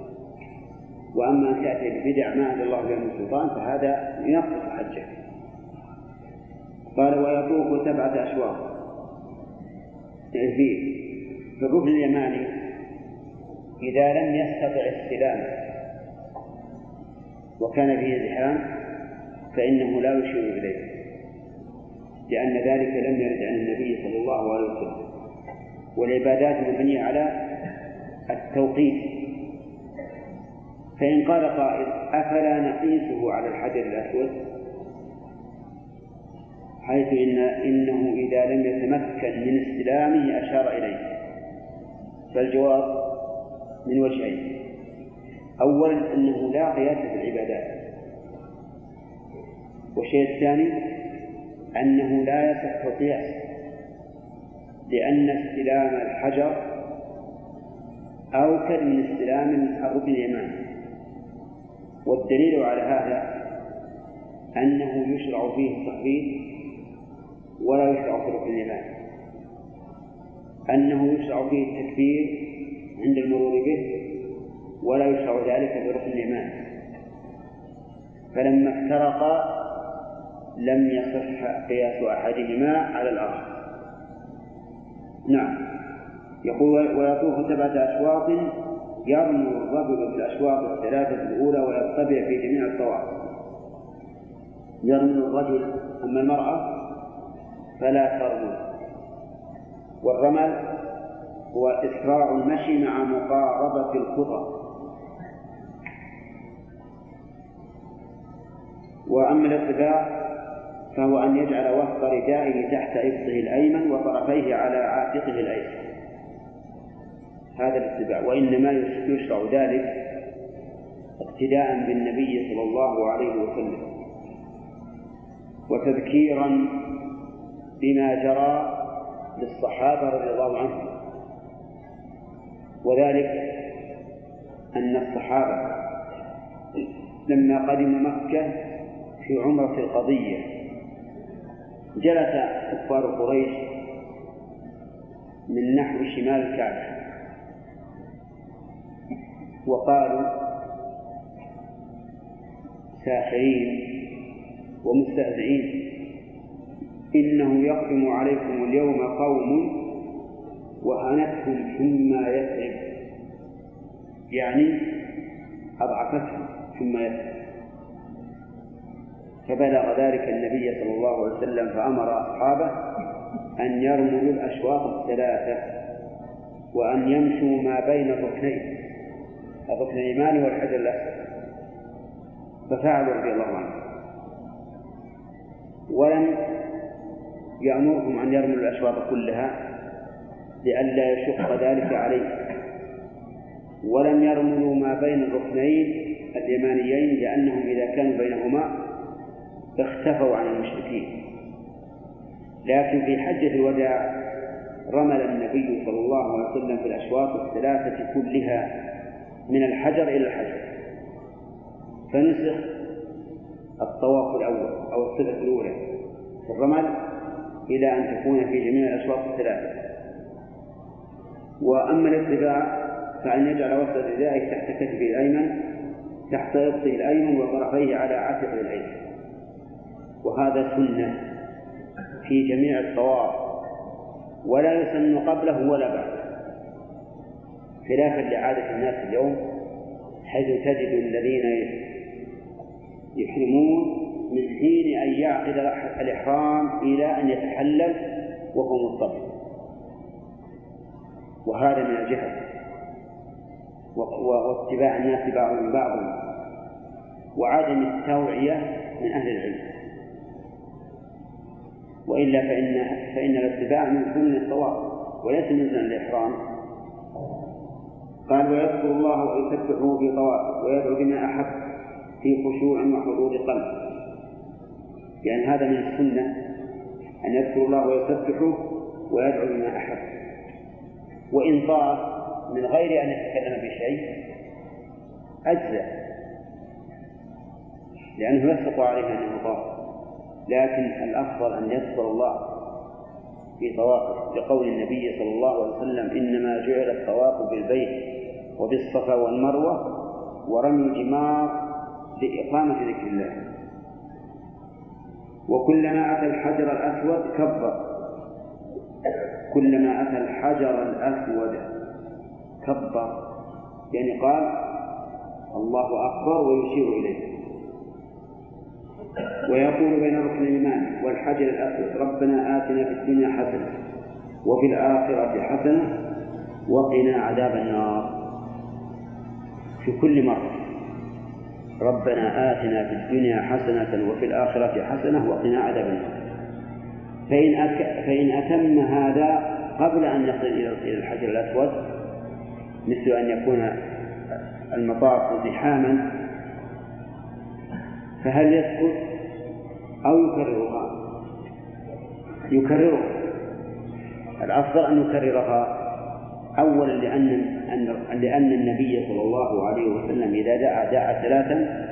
وأما أن تأتي ببدع ما أنزل الله بها من سلطان فهذا ينقص حجك. قال ويطوف سبعة أشواط. في الركن اليماني إذا لم يستطع السلام وكان فيه زحام فإنه لا يشير إليه لأن ذلك لم يرد عن النبي صلى الله عليه وسلم. والعبادات مبنية على التوقيت. فإن قال قائل أفلا نقيسه على الحجر الأسود؟ حيث إن إنه إذا لم يتمكن من استلامه أشار إليه. فالجواب من وجهين. أولا أنه لا قياس في العبادات. والشيء الثاني أنه لا يصح القياس. لأن استلام الحجر أوكل من استلام الركن اليماني والدليل على هذا أنه يشرع فيه التخفيف ولا يشرع في الركن اليماني أنه يشرع فيه التكبير عند المرور به ولا يشرع ذلك في الركن اليماني فلما افترقا لم يصح قياس أحدهما على الآخر. نعم. يقول ويطوف سبعة أشواط يرمي الرجل في الأشواط الثلاثة الأولى ويطبع في جميع الطواف. يرمي الرجل أما المرأة فلا ترمي. والرمل هو إسراع المشي مع مقاربة الخطى. وأما الاتباع فهو أن يجعل وفق ردائه تحت إبطه الأيمن وطرفيه على عاتقه الأيسر. هذا الاتباع. وإنما يشرع ذلك اقتداء بالنبي صلى الله عليه وسلم وتذكيرا بما جرى للصحابة رضي الله عنهم. وذلك أن الصحابة لما قدم مكة في عمرة القضية جلس كفار قريش من نحو شمال الكعبة وقالوا ساخرين ومستهزئين. إنه يقدم عليكم اليوم قوم وهنتهم ثم يثرب يعني أضعفتهم ثم يثرب فبلغ ذلك النبي صلى الله عليه وسلم فأمر أصحابه أن يرملوا الأشواط الثلاثة وأن يمشوا ما بين الركنين الركن الإيماني والحجر الأسود. ففعلوا رضي الله عنهم. ولم يأمرهم أن يرملوا الأشواط كلها لئلا يشق ذلك عليه ولم يرملوا ما بين الركنين اليمانيين لأنهم إذا كانوا بينهما اختفوا عن المشركين. لكن في حجة الوداع رمل النبي صلى الله عليه وسلم في الأشواط الثلاثة كلها من الحجر إلى الحجر. فنسخ الطواف الأول أو الصفة الأولى في الرمل إلى أن تكون في جميع الأشواط الثلاثة. وأما الاتباع فأن يجعل وسط ردائه تحت كتفه الأيمن تحت إبطه الأيمن وطرفيه على عاتقه الأيمن. وهذا سنة في جميع الطواف ولا يسن قبله ولا بعده خلافا لعادة الناس اليوم حيث تجد الذين يحرمون من حين أن يعقد الإحرام إلى أن يتحلل وهو مضطر وهذا من الجهل واتباع الناس بعضهم بعضا وعدم التوعية من أهل العلم. وإلا فإن فإن الاتباع من سنن الطواف وليس من سنن الإحرام. قال ويذكر الله ويسبحه في طواف ويدعو بما أحب في خشوع وحضور قلب. لأن هذا من السنة أن يذكر الله ويسبحه ويدعو بما أحب. وإن طاف من غير أن يتكلم بشيء أجزأ لأنه يسقط عليه أنه طاف لكن الأفضل أن يذكر الله في طوافه لقول النبي صلى الله عليه وسلم إنما جعل الطواف بالبيت وبالصفا والمروة ورمي الجمار لإقامة ذكر الله. وكلما أتى الحجر الأسود كبر. كلما أتى الحجر الأسود كبر. يعني قال الله أكبر ويشير إليه. ويقول بين الركن الإيماني والحجر الأسود ربنا آتنا في الدنيا حسنة وفي الآخرة حسنة وقنا عذاب النار. في كل مرة ربنا آتنا في الدنيا حسنة وفي الآخرة حسنة وقنا عذاب النار. فإن أك... فإن أتم هذا قبل أن يصل إلى الحجر الأسود مثل أن يكون المطاف زحاما فهل يسكت أو يكررها؟ يكررها الأفضل أن يكررها أولا لأن لأن النبي صلى الله عليه وسلم إذا دعا دعا ثلاثا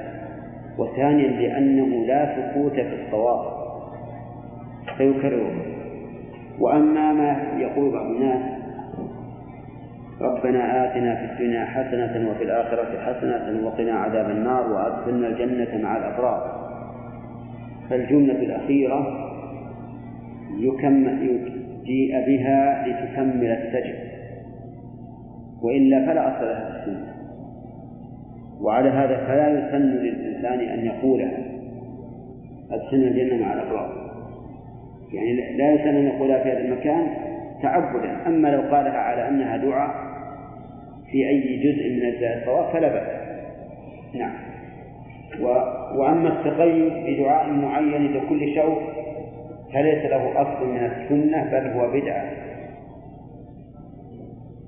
وثانيا لأنه لا سكوت في الطواف فيكرره وأما ما يقول بعض الناس ربنا آتنا في الدنيا حسنة وفي الآخرة حسنة وقنا عذاب النار وأدخلنا الجنة مع الأبرار. فالجملة الأخيرة يكمل جيء بها لتكمل السجن وإلا فلا أصل لها في السنة. وعلى هذا فلا يسن للإنسان أن يقولها. أدخلنا الجنة مع الأبرار. يعني لا يسن أن يقولها في هذا المكان تعبدا. أما لو قالها على أنها دعاء في أي جزء من أجزاء الطواف فلا بأس. نعم. و... وأما التقيد بدعاء معين لكل شوق فليس له أصل من السنة بل هو بدعة.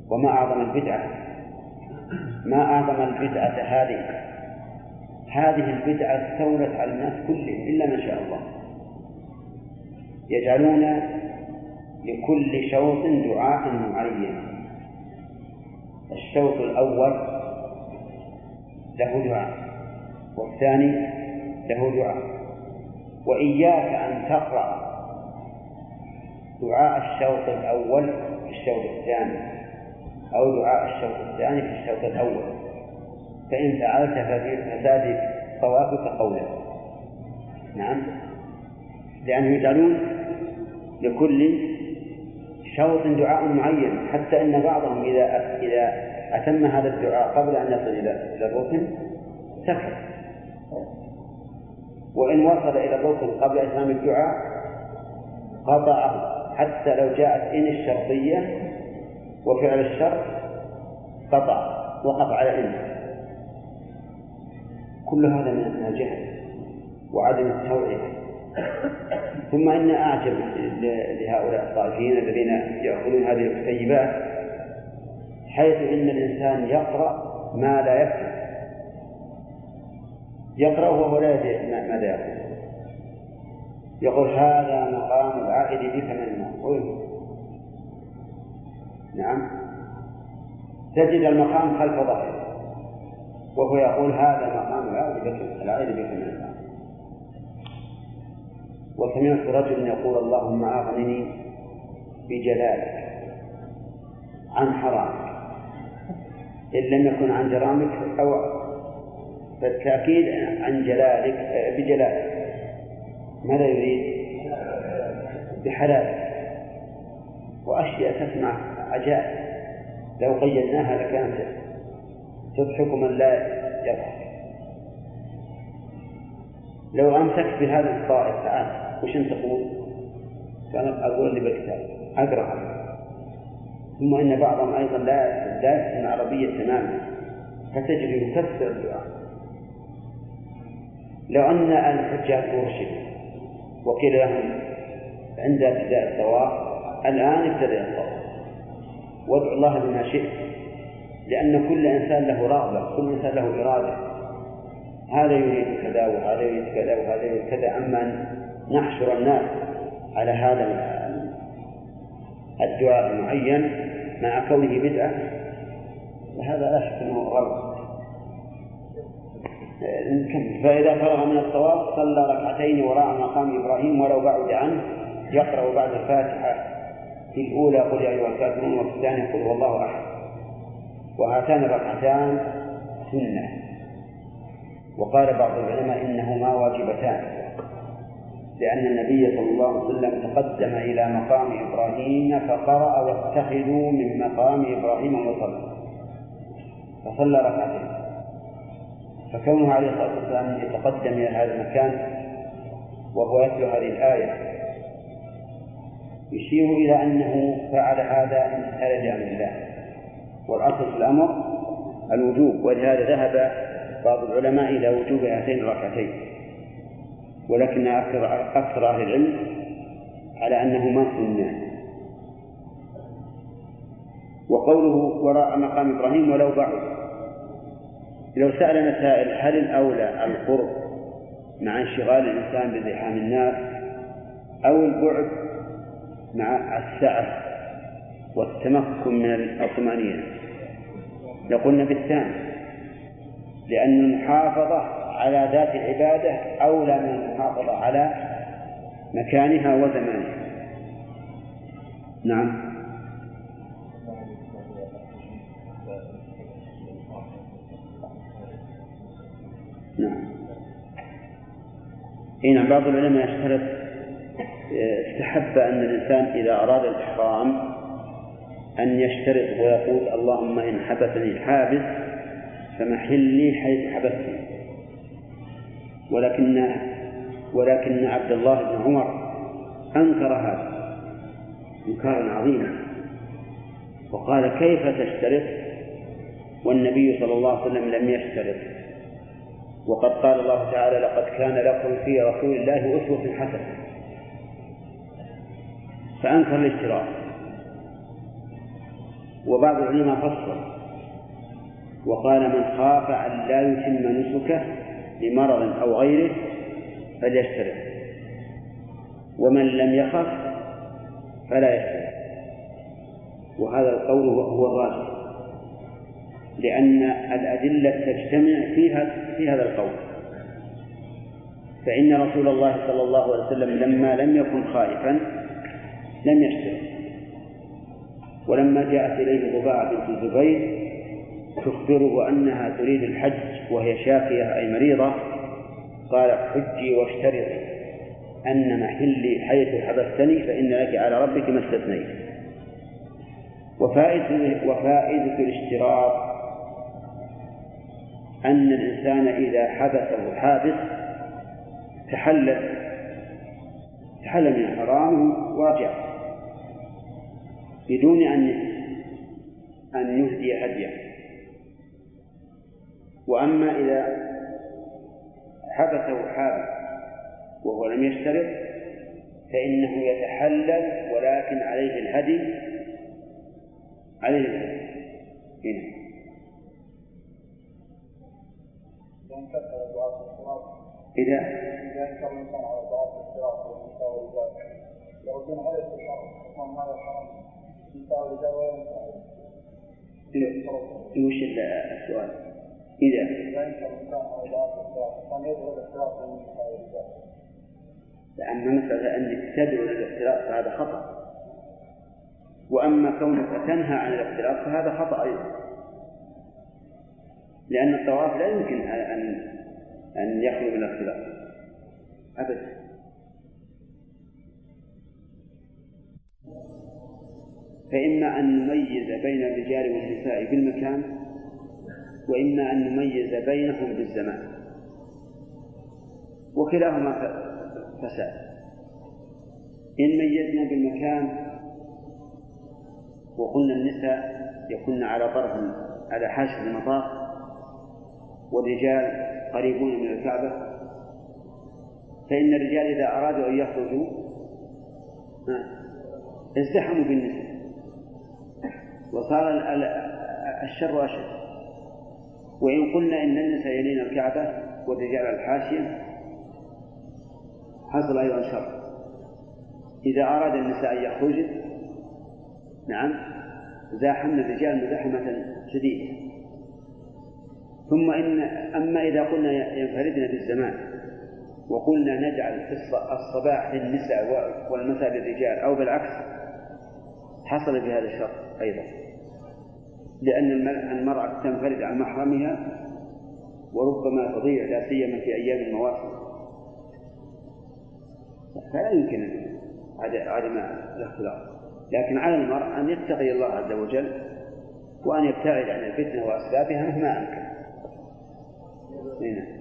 وما أعظم البدعة؟ ما أعظم البدعة هذه؟ هذه البدعة استولت على الناس كلهم إلا ما شاء الله. يجعلون لكل شوط دعاء معين. الشوط الأول له دعاء والثاني له دعاء. وإياك أن تقرأ دعاء الشوط الأول في الشوط الثاني أو دعاء الشوط الثاني في الشوط الأول. فإن فعلت فساد طوافك قولا نعم. لأنهم يجعلون لكل شوط دعاء معين حتى أن بعضهم إذا إذا أتم هذا الدعاء قبل أن يصل إلى إلى الركن سكت. وإن وصل إلى الركن قبل إتمام الدعاء قطعه حتى لو جاءت إن الشرطية وفعل الشرط قطع وقف على إن. كل هذا من الجهل وعدم التوعية. ثم إن أعجب لهؤلاء الطائفين الذين يأخذون هذه الكتيبات حيث إن الإنسان يقرأ ما لا يفهم يقرأ وهو لا يدري ماذا يقول. يقول هذا مقام العائد بك من الماء نعم. تجد المقام خلف ظهره وهو يقول هذا مقام العائد بك وسمعت رجلا يقول اللهم أغنني بجلالك عن حرامك. إن لم يكن عن جرامك أو فالتأكيد عن جلالك بجلالك. ماذا يريد؟ بحلالك وأشياء تسمع عجائب. لو قيدناها لكانت تضحك من لا يضحك. لو أمسكت بهذه الطائف تعال. وش أنت تقول؟ كان أقول اللي بالكتاب أقرأ. ثم إن بعضهم أيضا لا لا يفهم العربية تماما فتجد يكسر الدعاء. لو أن الحجاج أرشدوا وقيل لهم عند ابتداء الطواف الآن ابتدأ الطواف. وادعوا الله بما شئت لأن كل إنسان له رغبة كل إنسان له إرادة. هذا يريد كذا وهذا يريد كذا وهذا يريد كذا أما نحشر الناس على هذا الدعاء المعين مع كونه بدعة فهذا لا شك أنه غلط. فإذا فرغ من الطواف صلى ركعتين وراء مقام إبراهيم ولو بعد عنه يقرأ بعد الفاتحة في الأولى قل يا أيها الكافرون وفي الثانية قل هو الله أحد. وهاتان الركعتان سنة. وقال بعض العلماء إنهما واجبتان. لأن النبي صلى الله عليه وسلم تقدم إلى مقام إبراهيم فقرأ واتخذوا من مقام إبراهيم وصلى. فصلى ركعتين. فكونه عليه الصلاة والسلام يتقدم إلى هذا المكان وهو يتلو هذه الآية يشير إلى أنه فعل هذا امتثالا لأمر الله. والأصل في الأمر الوجوب ولهذا ذهب بعض العلماء إلى وجوب هاتين الركعتين. ولكن أكثر أكثر أهل العلم على أنهما سنان وقوله وراء مقام إبراهيم ولو بعد. لو سألنا سائل هل الأولى القرب مع انشغال الإنسان بزحام الناس أو البعد مع السعة والتمكن من الطمأنينة لقلنا بالثاني لأن المحافظة على ذات العبادة أولى من المحافظة على مكانها وزمانها. نعم. نعم. اي نعم بعض العلماء يشترط استحب أن الإنسان إذا أراد الإحرام أن يشترط ويقول اللهم إن حبسني حابس فمحلي حيث حبستني ولكن ولكن عبد الله بن عمر أنكر هذا إنكارا عظيما وقال كيف تشترط؟ والنبي صلى الله عليه وسلم لم يشترط. وقد قال الله تعالى لقد كان لكم في رسول الله أسوة حسنة. فأنكر الاشتراط. وبعض العلماء فصل. وقال من خاف أن لا يتم نسكه لمرض أو غيره فليشترط. ومن لم يخف فلا يشترط. وهذا القول هو الراجح. لأن الأدلة تجتمع فيها في هذا القول. فإن رسول الله صلى الله عليه وسلم لما لم يكن خائفا لم يشترط. ولما جاءت إليه ضباعة بنت الزبير تخبره أنها تريد الحج وهي شافية أي مريضة؟ قال حجي واشترطي. أن محلي حيث حبستني فإن لك على ربك ما استثنيت. وفائدة وفائدة الاشتراط أن الإنسان إذا حبسه حابس تحلل تحلل من حرامه ورجع بدون أن أن يهدي هديه. وأما إذا حبسه حابس وهو لم يشترط فإنه يتحلل ولكن عليه الهدي عليه الهدي. هنا. إذا؟ إذا انكر الإنسان على دعاء الاختلاط والنساء والرجال يردون عليه بالشرع حكم هذا حرام النساء والرجال ولا وش السؤال؟ إذا. الاختلاط الاختلاط لأن مسألة أنك تدعو للاختلاط فهذا خطأ. وأما كونك تنهى عن الاختلاط فهذا خطأ أيضا. لأن الطواف لا يمكن أن أن يخلو من الاختلاط أبدا. فإما أن نميز بين الرجال والنساء بالمكان وإما أن نميز بينهم بالزمان وكلاهما فساد. إن ميزنا بالمكان وقلنا النساء يكن على طرف على حاشة المطاف والرجال قريبون من الكعبة فإن الرجال إذا أرادوا أن يخرجوا ازدحموا بالنساء. وصار الشر أشد. وإن قلنا إن النساء يلين الكعبة والرجال الحاشية حصل أيضا شر. إذا أراد النساء أن يخرجن نعم زاحمنا الرجال مزاحمة شديدة. ثم إن أما إذا قلنا ينفردن بالزمان وقلنا نجعل في الصباح للنساء والمساء للرجال أو بالعكس حصل بهذا الشر أيضا. لأن المرأة تنفرد عن محرمها وربما تضيع لا سيما في أيام المواسم. فلا يمكن عدم الاختلاط. لكن على المرء أن يتقي الله عز وجل وأن يبتعد عن الفتنة وأسبابها مهما أمكن. هنا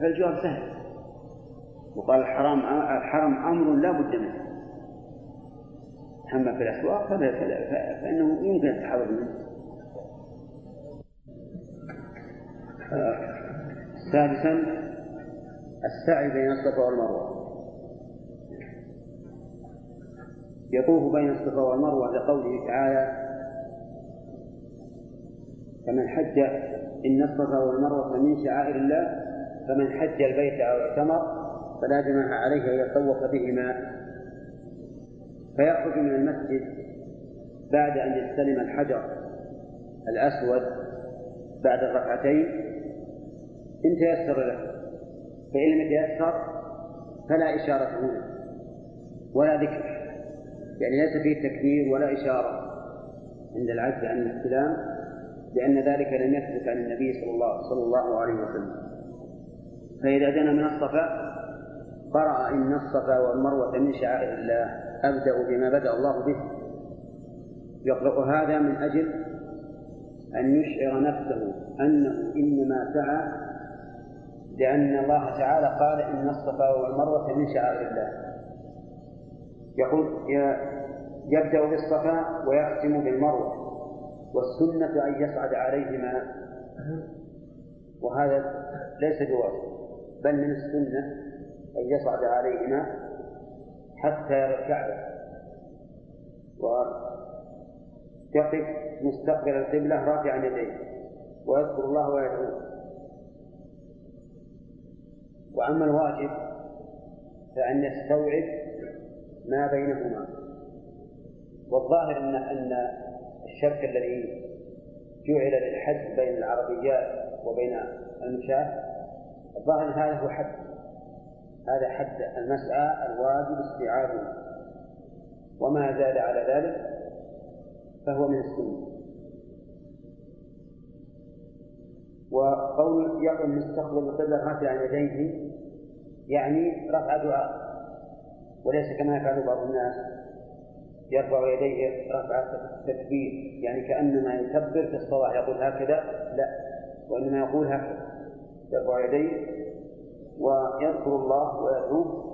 فالجواب سهل. وقال الحرام الحرم أمر لا بد منه. أما في الأسواق فإنه يمكن التحرر منه. سادسا السعي بين الصفا والمروة. يطوف بين الصفا والمروة لقوله تعالى فمن حج إن الصفا والمروة من شعائر الله فمن حج البيت أو اعتمر فلا جناح عليه أن يطوف بهما. فيخرج من المسجد بعد أن يستلم الحجر الأسود بعد الركعتين. إن تيسر له فإن لم يتيسر فلا إشارة هنا ولا ذكر يعني ليس فيه تكبير ولا إشارة عند العجز عن الاستلام لأن ذلك لم يثبت عن النبي صلى الله صلى الله عليه وسلم. فإذا دنا من الصفا قرأ إن الصفا والمروة من شعائر الله. أبدأ بما بدأ الله به. يقرأ هذا من أجل أن يشعر نفسه أنه إنما سعى لأن الله تعالى قال إن الصفا والمروة من شعائر الله. يقول يبدأ بالصفا ويختم بالمروة والسنة أن يصعد عليهما. وهذا ليس بواجب بل من السنة أن يصعد عليهما. حتى يرى الكعبة ويقف مستقبل القبلة رافعا يديه ويذكر الله ويدعوه. وأما الواجب فأن يستوعب ما بينهما. والظاهر أن أن الشرك الذي جعل للحد بين العربيات وبين المشاة الظاهر هذا هو حد. هذا حد المسعى الواجب استيعابه. وما زاد على ذلك فهو من السنة. وقول يقول مستقبل القبلة رافعا يديه يعني رفع دعاء وليس كما يفعل بعض الناس. يرفع يديه رفع تكبير يعني كأنما يكبر في الصلاة يقول هكذا لا وإنما يقول هكذا. يرفع يديه ويذكر الله ويدعوه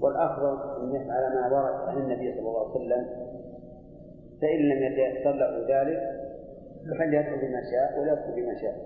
والأفضل أن يفعل ما ورد عن النبي صلى الله عليه وسلم. فإن لم يتيسر له ذلك فليدعو بما شاء ولا بما شاء.